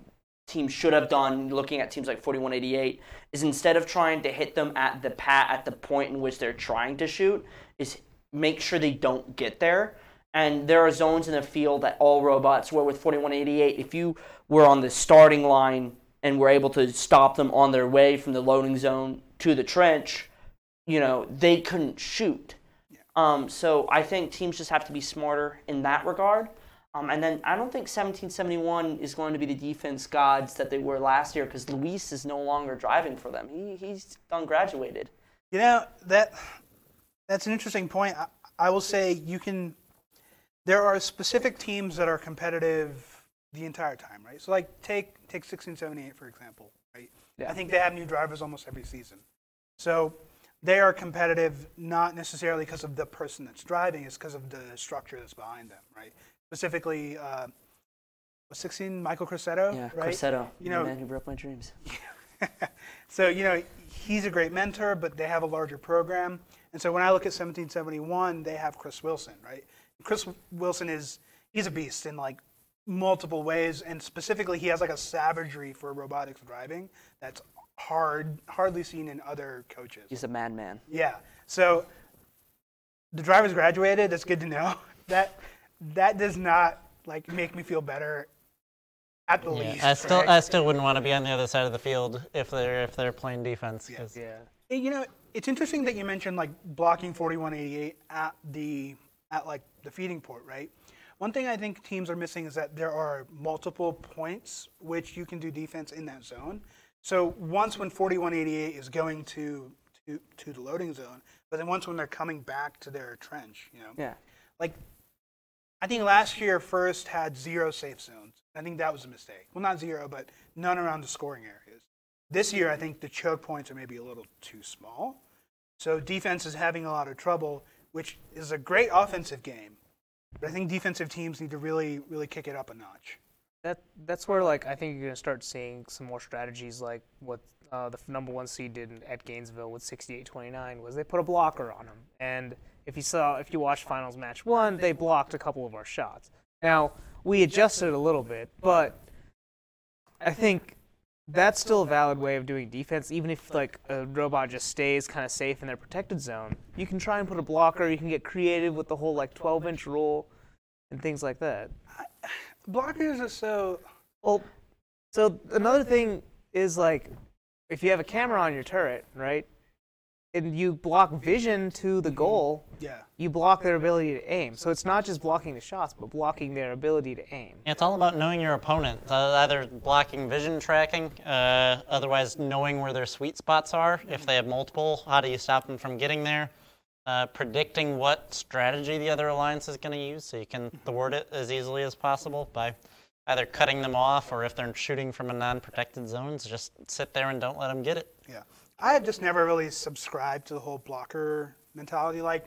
teams should have done looking at teams like 4188 is instead of trying to hit them at the pat at the point in which they're trying to shoot is make sure they don't get there. And there are zones in the field that all robots where with 4188 if you were on the starting line and were able to stop them on their way from the loading zone to the trench you know they couldn't shoot um, so i think teams just have to be smarter in that regard um, and then I don't think 1771 is going to be the defense gods that they were last year because Luis is no longer driving for them. He, he's done graduated. You know that that's an interesting point. I, I will say you can. There are specific teams that are competitive the entire time, right? So like take take 1678 for example, right? Yeah. I think they have new drivers almost every season. So they are competitive not necessarily because of the person that's driving, it's because of the structure that's behind them, right? Specifically, uh, was 16 Michael Cressetto, Yeah, right? Corsetto, You know, the man who broke my dreams. <laughs> so you know he's a great mentor, but they have a larger program. And so when I look at 1771, they have Chris Wilson, right? Chris Wilson is he's a beast in like multiple ways, and specifically he has like a savagery for robotics driving that's hard, hardly seen in other coaches. He's a madman. Yeah. So the driver's graduated. That's good to know. <laughs> That that does not like make me feel better at the Yeah, least. I still right? I still wouldn't want to be on the other side of the field if they're if they're playing defense. 'cause- Yeah. Hey, You know, it's interesting that you mentioned like blocking 4188 at the at like the feeding port, right? One thing I think teams are missing is that there are multiple points which you can do defense in that zone. So once when 4188 is going to to, to the loading zone, but then once when they're coming back to their trench, you know, Yeah. like I think last year first had zero safe zones. I think that was a mistake. Well, not zero, but none around the scoring areas. This year, I think the choke points are maybe a little too small. So defense is having a lot of trouble, which is a great offensive game. But I think defensive teams need to really, really kick it up a notch. That that's where like I think you're gonna start seeing some more strategies like what uh, the number one seed did in- at Gainesville with 68-29 was they put a blocker on him, and if you saw if you watched finals match one, they blocked a couple of our shots. Now we adjusted a little bit, but I think that's still a valid way of doing defense. Even if like a robot just stays kind of safe in their protected zone, you can try and put a blocker. You can get creative with the whole like 12-inch rule and things like that. Blockers are so. Well, so another thing is like if you have a camera on your turret, right? And you block vision to the goal, Yeah. you block their ability to aim. So it's not just blocking the shots, but blocking their ability to aim. It's all about knowing your opponent, uh, either blocking vision tracking, uh, otherwise knowing where their sweet spots are. If they have multiple, how do you stop them from getting there? Uh, predicting what strategy the other alliance is going to use so you can thwart it as easily as possible by either cutting them off or if they're shooting from a non-protected zones, just sit there and don't let them get it. Yeah. I have just never really subscribed to the whole blocker mentality. Like,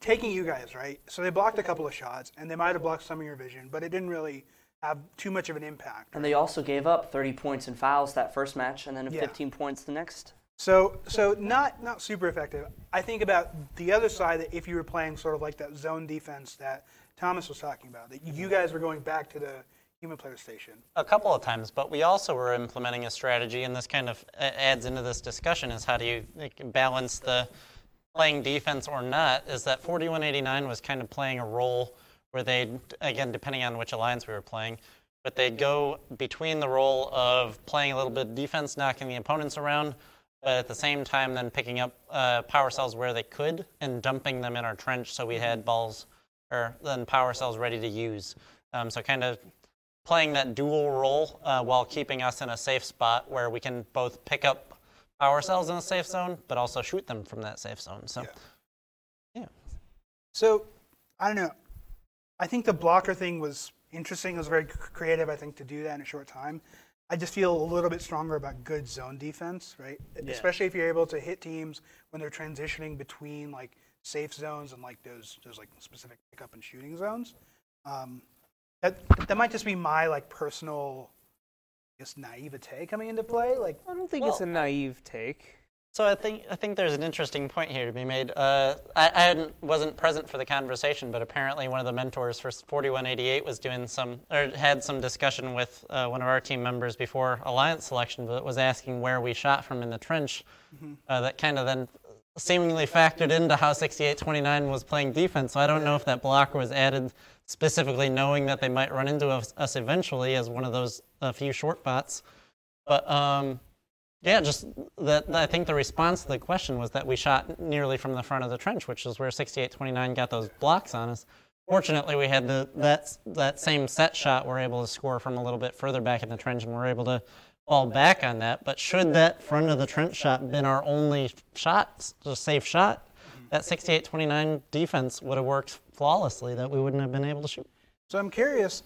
taking you guys, right? So they blocked a couple of shots, and they might have blocked some of your vision, but it didn't really have too much of an impact. And they also gave up 30 points in fouls that first match, and then Yeah. 15 points the next. So, so not not super effective. I think about the other side that if you were playing sort of like that zone defense that Thomas was talking about, that you guys were going back to the human player station. A couple of times, but we also were implementing a strategy, and this kind of uh, adds into this discussion: is how do you balance the playing defense or not? Is that 4189 was kind of playing a role where they, again, depending on which alliance we were playing, but they'd go between the role of playing a little bit of defense, knocking the opponents around, but at the same time then picking up uh, power cells where they could and dumping them in our trench so we had balls or then power cells ready to use. Um, so kind of playing that dual role uh, while keeping us in a safe spot where we can both pick up power cells in a safe zone, but also shoot them from that safe zone. So, Yeah. yeah. So, I don't know. I think the blocker thing was interesting. It was very creative, I think, to do that in a short time. I just feel a little bit stronger about good zone defense, right? Especially if you're able to hit teams when they're transitioning between like safe zones and like those those like specific pickup and shooting zones. Um, that that might just be my like personal, I guess, naivete coming into play. Like, I don't think it's a naive take. So I think I think there's an interesting point here to be made. Uh, I, I hadn't, wasn't present for the conversation, but apparently one of the mentors for 4188 was doing some or had some discussion with uh, one of our team members before alliance selection, but was asking where we shot from in the trench. Uh, that kind of then seemingly factored into how 6829 was playing defense. So I don't know if that blocker was added specifically knowing that they might run into us, us eventually as one of those few short bots. But um, yeah, just that. I think the response to the question was that we shot nearly from the front of the trench, which is where 6829 got those blocks on us. Fortunately, we had the that that same set shot. We're able to score from a little bit further back in the trench, and we're able to fall back on that. But should that front of the trench shot been our only shot, just safe shot, that 6829 defense would have worked flawlessly. That we wouldn't have been able to shoot. so I'm curious.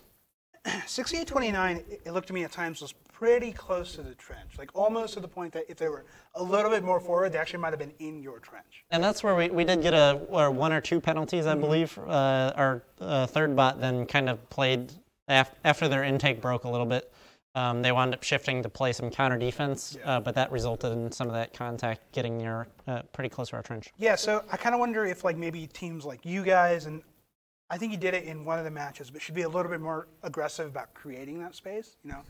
<clears throat> 6829, it- it looked to me at times was pretty close to the trench, like almost to the point that if they were a little bit more forward, they actually might have been in your trench. And that's where we, we did get a or one or two penalties, I believe. Uh, our uh, third bot then kind of played af- after their intake broke a little bit. Um, they wound up shifting to play some counter defense, uh, but that resulted in some of that contact getting near uh, pretty close to our trench. Yeah, so I kind of wonder if like maybe teams like you guys and I think you did it in one of the matches, but should be a little bit more aggressive about creating that space. You know,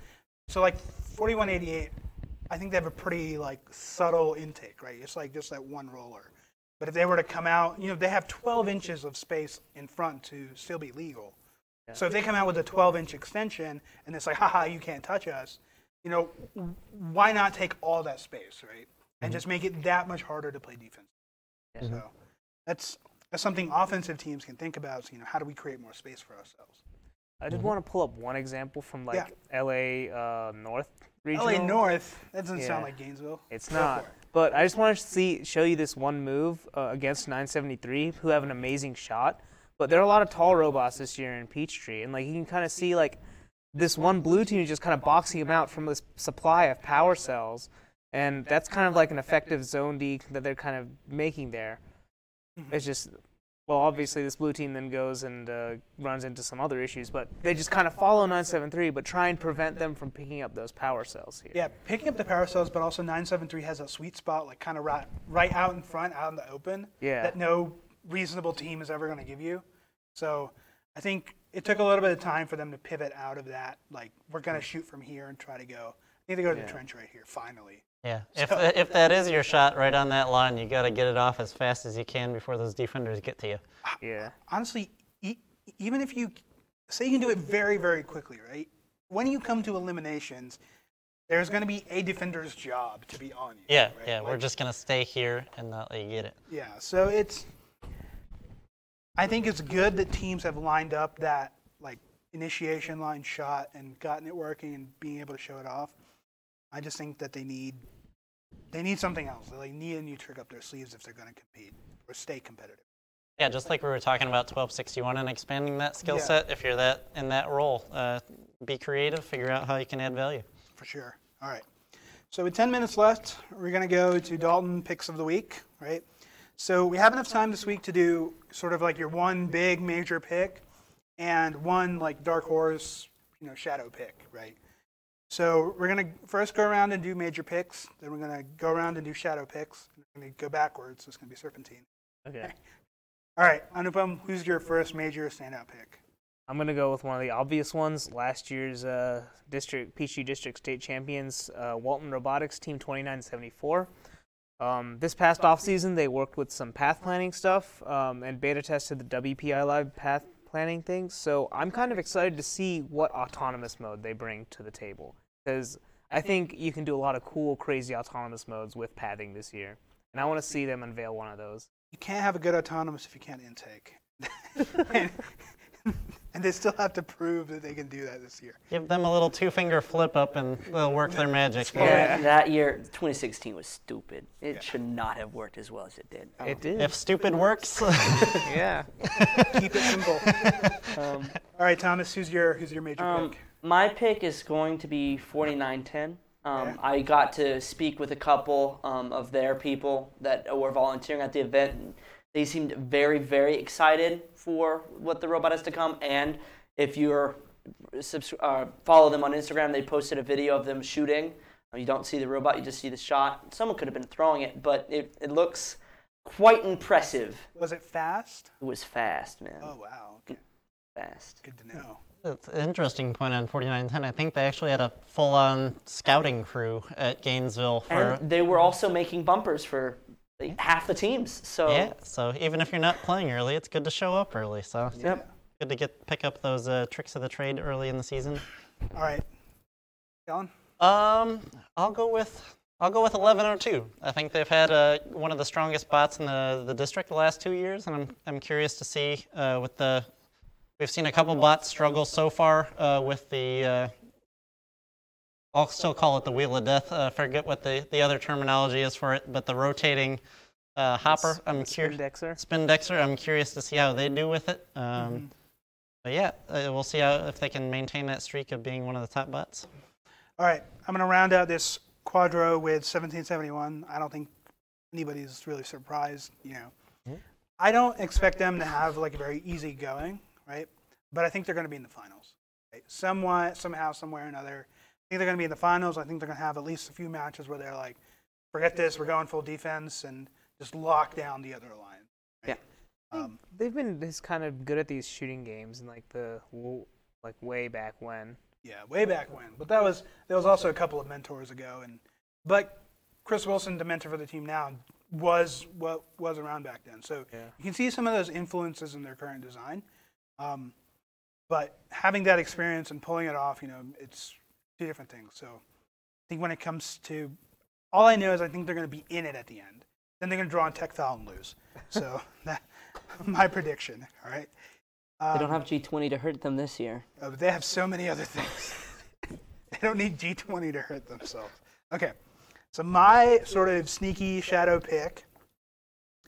so like 4188, I think they have a pretty like subtle intake, right? It's like just that one roller. But if they were to come out, you know, they have 12 inches of space in front to still be legal. So if they come out with a 12 inch extension and it's like, haha, you can't touch us, you know, why not take all that space, right? And mm-hmm. just make it that much harder to play defense. So that's that's something offensive teams can think about. You know, how do we create more space for ourselves? I did want to pull up one example from like LA uh, North regional. LA North. That doesn't sound like Gainesville. It's not. But I just want to see show you this one move uh, against 973, who have an amazing shot. But there are a lot of tall robots this year in Peachtree, and like you can kind of see like this one blue team is just kind of boxing them out from this supply of power cells, and that's kind of like an effective zone D that they're kind of making there. It's just well, obviously this blue team then goes and uh, runs into some other issues, but they just kind of follow 973, but try and prevent them from picking up those power cells here. Yeah, picking up the power cells, but also 973 has a sweet spot, like kind of right, right out in front, out in the open, Yeah. that no reasonable team is ever going to give you. So I think it took a little bit of time for them to pivot out of that. Like, we're going to shoot from here and try to go. I need to go to the trench right here, finally. Yeah, <laughs> if, if that is your shot right on that line, you got to get it off as fast as you can before those defenders get to you. Ah, yeah. Honestly, e- even if you say you can do it very, very quickly, right? When you come to eliminations, there's going to be a defender's job to be on you. Yeah, right? yeah, we're just gonna stay here and not let you get it. Yeah, so it's. I think it's good that teams have lined up that like initiation line shot and gotten it working and being able to show it off. I just think that they need they need something else. They like, need a new trick up their sleeves if they're going to compete or stay competitive. Yeah, just like we were talking about 1261 and expanding that skill Yeah. set. If you're that in that role, uh, be creative, figure out how you can add value. For sure. All right. So with 10 minutes left, we're going to go to Dalton picks of the week, right? So we have enough time this week to do sort of like your one big major pick and one like dark horse, you know, shadow pick, right? So we're going to first go around and do major picks, then we're going to go around and do shadow picks. We're going to go backwards, so it's going to be serpentine. Okay. <laughs> All right, Anupam, who's your first major standout pick? I'm gonna go with one of the obvious ones. Last year's uh, district Peachtree District State Champions, uh, Walton Robotics Team 2974. Um, this past offseason, they worked with some path planning stuff um, and beta tested the WPILib path planning things. So I'm kind of excited to see what autonomous mode they bring to the table because I think you can do a lot of cool, crazy autonomous modes with pathing this year, and I want to see them unveil one of those. You can't have a good autonomous if you can't intake. and, <laughs> and they still have to prove that they can do that this year. Give them a little two finger flip up and they'll work their magic. <laughs> Yeah. That year, 2016 was stupid. It Yeah. should not have worked as well as it did. It did. If stupid works, <laughs> yeah. Keep it simple. Um, All right, Thomas, who's your who's your major Um, pick? My pick is going to be 4910. Um, Okay. I got to speak with a couple um, of their people that were volunteering at the event. And they seemed very, very excited for what the robot has to come. And if you're subs- uh, follow them on Instagram, they posted a video of them shooting. Uh, You don't see the robot, you just see the shot. Someone could have been throwing it, but it, it looks quite impressive. Was it fast? It was fast, man. Oh wow, okay. Fast. good to know. That's an interesting point on 4910. I think they actually had a full on scouting crew at Gainesville for. And they were also making bumpers for half the teams. So yeah, so even if you're not playing early, it's good to show up early. So Yep. good to get pick up those uh, tricks of the trade early in the season. All right, Kellen. Um, I'll go with I'll go with 1102. I think they've had uh, one of the strongest bots in the, the district the last two years, and I'm I'm curious to see uh, with the we've seen a couple bots struggle so far uh, with the. Uh, I'll still call it the wheel of death. Uh, forget what the, the other terminology is for it, but the rotating uh, hopper. I'm curious. Spindexer. Spindexer. I'm curious to see how they do with it. Um, But yeah, uh, we'll see how if they can maintain that streak of being one of the top bots. All right, I'm going to round out this quadro with 1771. I don't think anybody's really surprised. You know, I don't expect them to have like a very easy going, right? But I think they're going to be in the finals. Right? Somewhat, somehow, somewhere or another. I think they're going to be in the finals. I think they're going to have at least a few matches where they're like, forget this, we're going full defense and just lock down the other line. Yeah. Um, They've been this kind of good at these shooting games and like the like way back when. Yeah, way back when. But that was there was also a couple of mentors ago, and but Chris Wilson, the mentor for the team now, was what was around back then. So Yeah. you can see some of those influences in their current design. Um, but having that experience and pulling it off, you know, it's two different things. So I think when it comes to all I know is I think they're going to be in it at the end. Then they're going to draw on tech foul and lose. So <laughs> <laughs> that my prediction. All right. they don't Um, have G20 to hurt them this year. uh, but they have so many other things. <laughs> they don't need G20 to hurt themselves. Okay, so my sort of sneaky shadow pick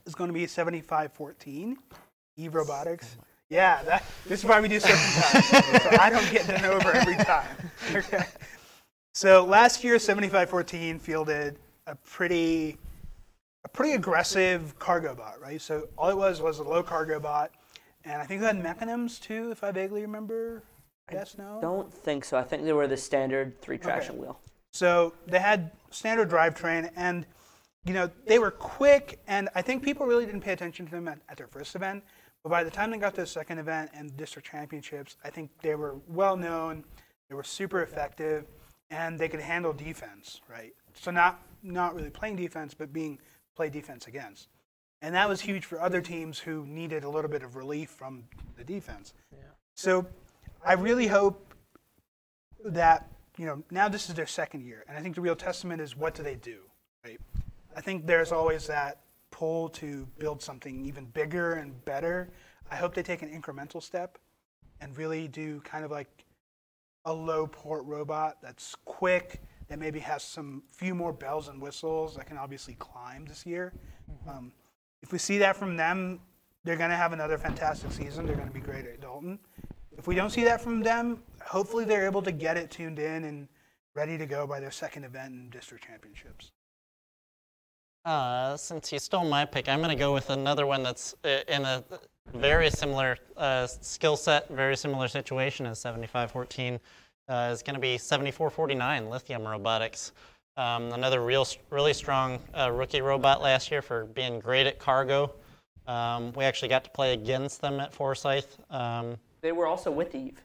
is going to be 7514, Eve Robotics. Yeah, that, this is why we do serpentine. so I don't get done over every time. <laughs> Okay. So last year, 7514 fielded a pretty, a pretty aggressive cargo bot, right? So all it was was a low cargo bot, and I think they had mechanisms too, if I vaguely remember. Yes, no. Don't think so. I think they were the standard three traction wheel. So they had standard drivetrain, and you know they were quick, and I think people really didn't pay attention to them at, at their first event. But by the time they got to the second event and district championships, I think they were well known. They were super effective, and they could handle defense, right? So not not really playing defense, but being play defense against, and that was huge for other teams who needed a little bit of relief from the defense. Yeah. So I really hope that you know now this is their second year, and I think the real testament is what do they do, right? I think there's always that pull to build something even bigger and better. I hope they take an incremental step and really do kind of like a low port robot that's quick, that maybe has some few more bells and whistles that can obviously climb this year. Um, if we see that from them, they're going to have another fantastic season. They're going to be great at Dalton. If we don't see that from them, hopefully they're able to get it tuned in and ready to go by their second event in district championships. Uh, since you stole my pick, I'm going to go with another one that's uh, in a very similar uh, skill set, very similar situation as 7514. Uh, is going to be 7449 Lithium Robotics. Um, another real, really strong uh, rookie robot last year for being great at cargo. Um, we actually got to play against them at Forsyth. Um, They were also with Eve.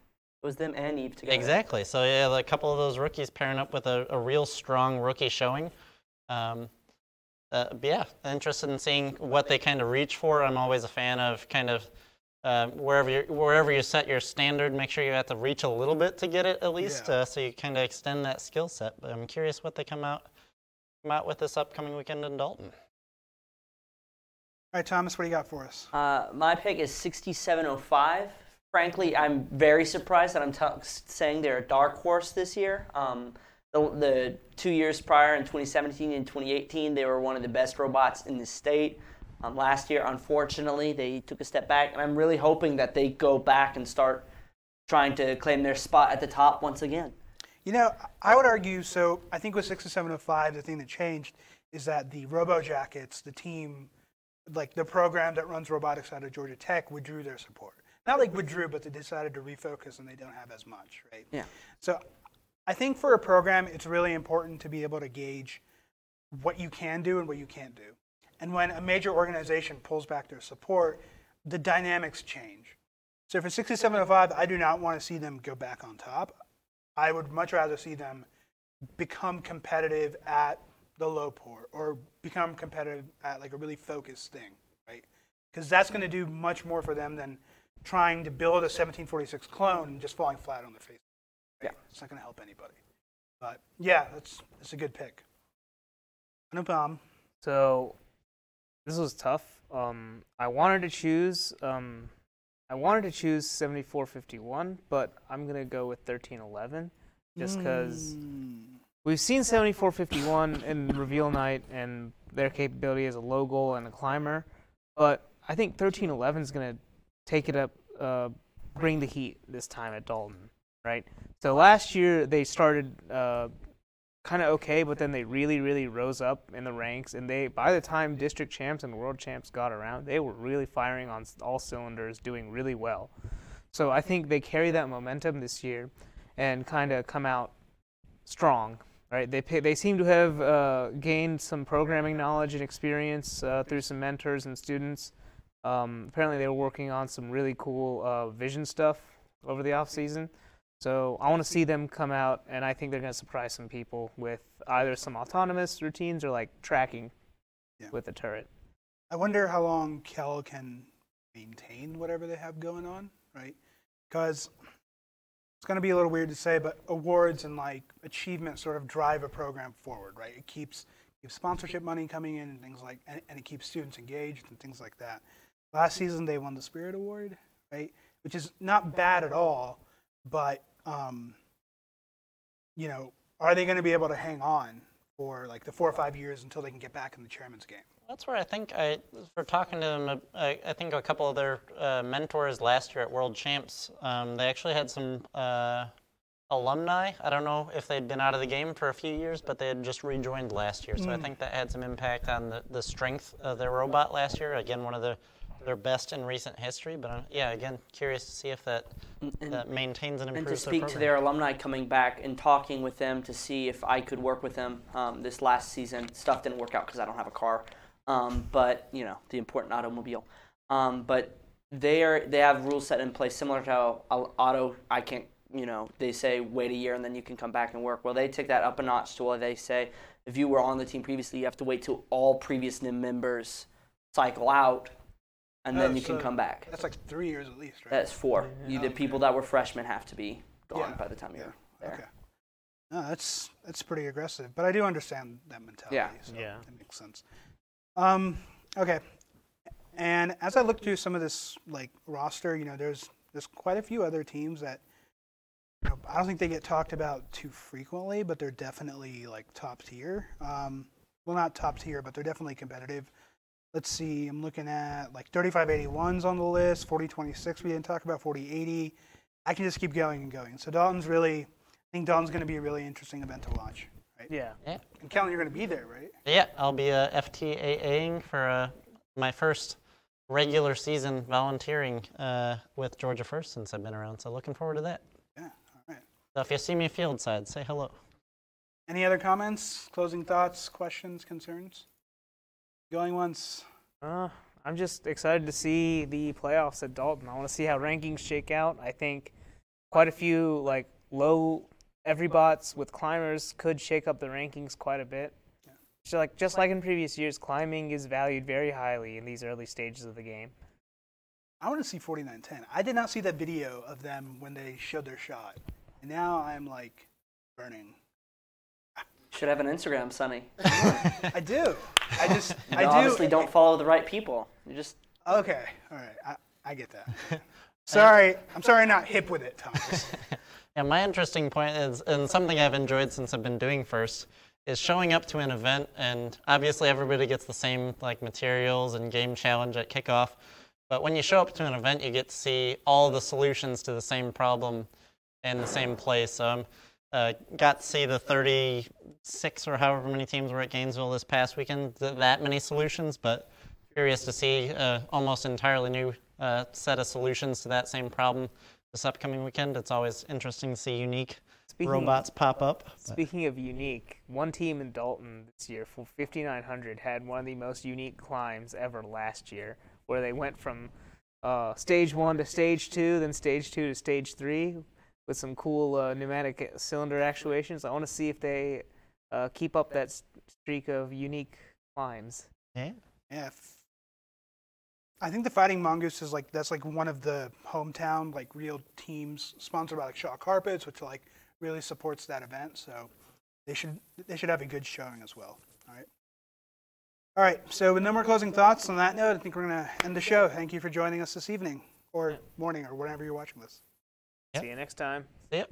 It was them and Eve together. Exactly. So yeah, a couple of those rookies pairing up with a, a real strong rookie showing. Um, uh, but yeah, interested in seeing what they kind of reach for. I'm always a fan of kind of uh, wherever you wherever you set your standard, make sure you have to reach a little bit to get it at least, Yeah. uh, so you kind of extend that skill set. But I'm curious what they come out come out with this upcoming weekend in Dalton. All right, Thomas, what do you got for us? Uh, my pick is 6705. Frankly, I'm very surprised that I'm t- saying they're a dark horse this year. Um, the, the two years prior, in 2017 and 2018, they were one of the best robots in the state. Um, last year, unfortunately, they took a step back, and I'm really hoping that they go back and start trying to claim their spot at the top once again. You know, I would argue so. I think with 6705, the thing that changed is that the RoboJackets, the team, like the program that runs robotics out of Georgia Tech, withdrew their support. Not like withdrew, but they decided to refocus and they don't have as much, right? Yeah. So I think for a program, it's really important to be able to gauge what you can do and what you can't do. And when a major organization pulls back their support, the dynamics change. So for 6705, I do not want to see them go back on top. I would much rather see them become competitive at the low port or become competitive at like a really focused thing, right? Because that's going to do much more for them than trying to build a 1746 clone and just falling flat on their face. Yeah. It's not going to help anybody. But yeah, that's that's a good pick. No problem. So this was tough. Um, I wanted to choose. Um, I wanted to choose 7451, but I'm gonna go with 1311, just because Mm. we've seen 7451 in reveal night and their capability as a low goal and a climber, but I think 1311 is gonna take it up, uh, bring the heat this time at Dalton, right? So last year they started uh, kind of okay, but then they really, really rose up in the ranks. And they, by the time district champs and world champs got around, they were really firing on all cylinders, doing really well. So I think they carry that momentum this year, and kind of come out strong. Right? They they seem to have uh, gained some programming knowledge and experience uh, through some mentors and students. Um, apparently, they were working on some really cool uh, vision stuff over the off season. So I want to see them come out, and I think they're going to surprise some people with either some autonomous routines or like tracking Yeah. with the turret. I wonder how long Kell can maintain whatever they have going on, right? Because it's going to be a little weird to say, but awards and like achievements sort of drive a program forward, right? It keeps keeps sponsorship money coming in and things like, and, and it keeps students engaged and things like that. Last season they won the Spirit Award, right? Which is not bad at all, but um, you know, are they going to be able to hang on for like the four or five years until they can get back in the chairman's game? That's where I think I, for talking to them, uh, I, I think a couple of their uh, mentors last year at World Champs, um, they actually had some uh, alumni. I don't know if they'd been out of the game for a few years, but they had just rejoined last year. So I think that had some impact on the, the strength of their robot last year. Again, one of the their best in recent history. But uh, yeah, again, curious to see if that that maintains and improves. And to speak to their alumni coming back and talking with them to see if I could work with them um, this last season. Stuff didn't work out because I don't have a car, um, but you know the important automobile. Um, but they are they have rules set in place similar to how auto. I can't you know they say wait a year and then you can come back and work. Well, they take that up a notch to where they say if you were on the team previously, you have to wait till all previous NIM members cycle out, and then Oh, you can come back. That's like three years at least, right? That's four. You, the Okay. people that were freshmen have to be gone Yeah, by the time you're there. Okay. No, that's that's pretty aggressive, but I do understand that mentality. Yeah. So Yeah. That makes sense. Um, okay. And as I look through some of this like roster, you know, there's there's quite a few other teams that you know, I don't think they get talked about too frequently, but they're definitely like top tier. Um, well, not top tier, but they're definitely competitive. Let's see. I'm looking at like 3581's on the list, 4026 we didn't talk about, 4080. I can just keep going and going. So Dalton's really, I think Dalton's going to be a really interesting event to watch. Right? Yeah. yeah. And Kellen, you're going to be there, right? Yeah, I'll be uh, FTAAing for uh, my first regular season volunteering uh, with Georgia First since I've been around. So looking forward to that. Yeah. All right. So if you see me field side, say hello. Any other comments, closing thoughts, questions, concerns? Going once. Uh, I'm just excited to see the playoffs at Dalton. I want to see how rankings shake out. I think quite a few like low everybots with climbers could shake up the rankings quite a bit. So like just like in previous years, climbing is valued very highly in these early stages of the game. I want to see 4910. I did not see that video of them when they showed their shot. And now I'm like burning. Should have an Instagram, Sonny. <laughs> I do. I just, You I do. obviously don't follow the right people. You just Okay. All right. I, I get that. sorry. I'm sorry I'm not hip with it, Thomas. <laughs> Yeah, my interesting point is, and something I've enjoyed since I've been doing first, is showing up to an event, and obviously everybody gets the same like materials and game challenge at kickoff. But when you show up to an event, you get to see all the solutions to the same problem in the same place. So I'm uh, got to see the 36 or however many teams were at Gainesville this past weekend. Th- that many solutions, but curious to see uh, almost entirely new uh, set of solutions to that same problem this upcoming weekend. It's always interesting to see unique Speaking robots pop up. but- Speaking of unique, one team in Dalton this year, for 5900, had one of the most unique climbs ever last year, where they went from uh, stage one to stage two, then stage two to stage three, with some cool uh, pneumatic cylinder actuations. I want to see if they uh, keep up that streak of unique climbs. yeah. Yeah. f- I think the Fighting Mongoose is like that's like one of the hometown like real teams sponsored by like Shaw Carpets, which like really supports that event. So they should they should have a good showing as well. All right. All right. So with no more closing thoughts on that note, I think we're gonna end the show. Thank you for joining us this evening or morning or whenever you're watching this. Yep. See you next time. Ya.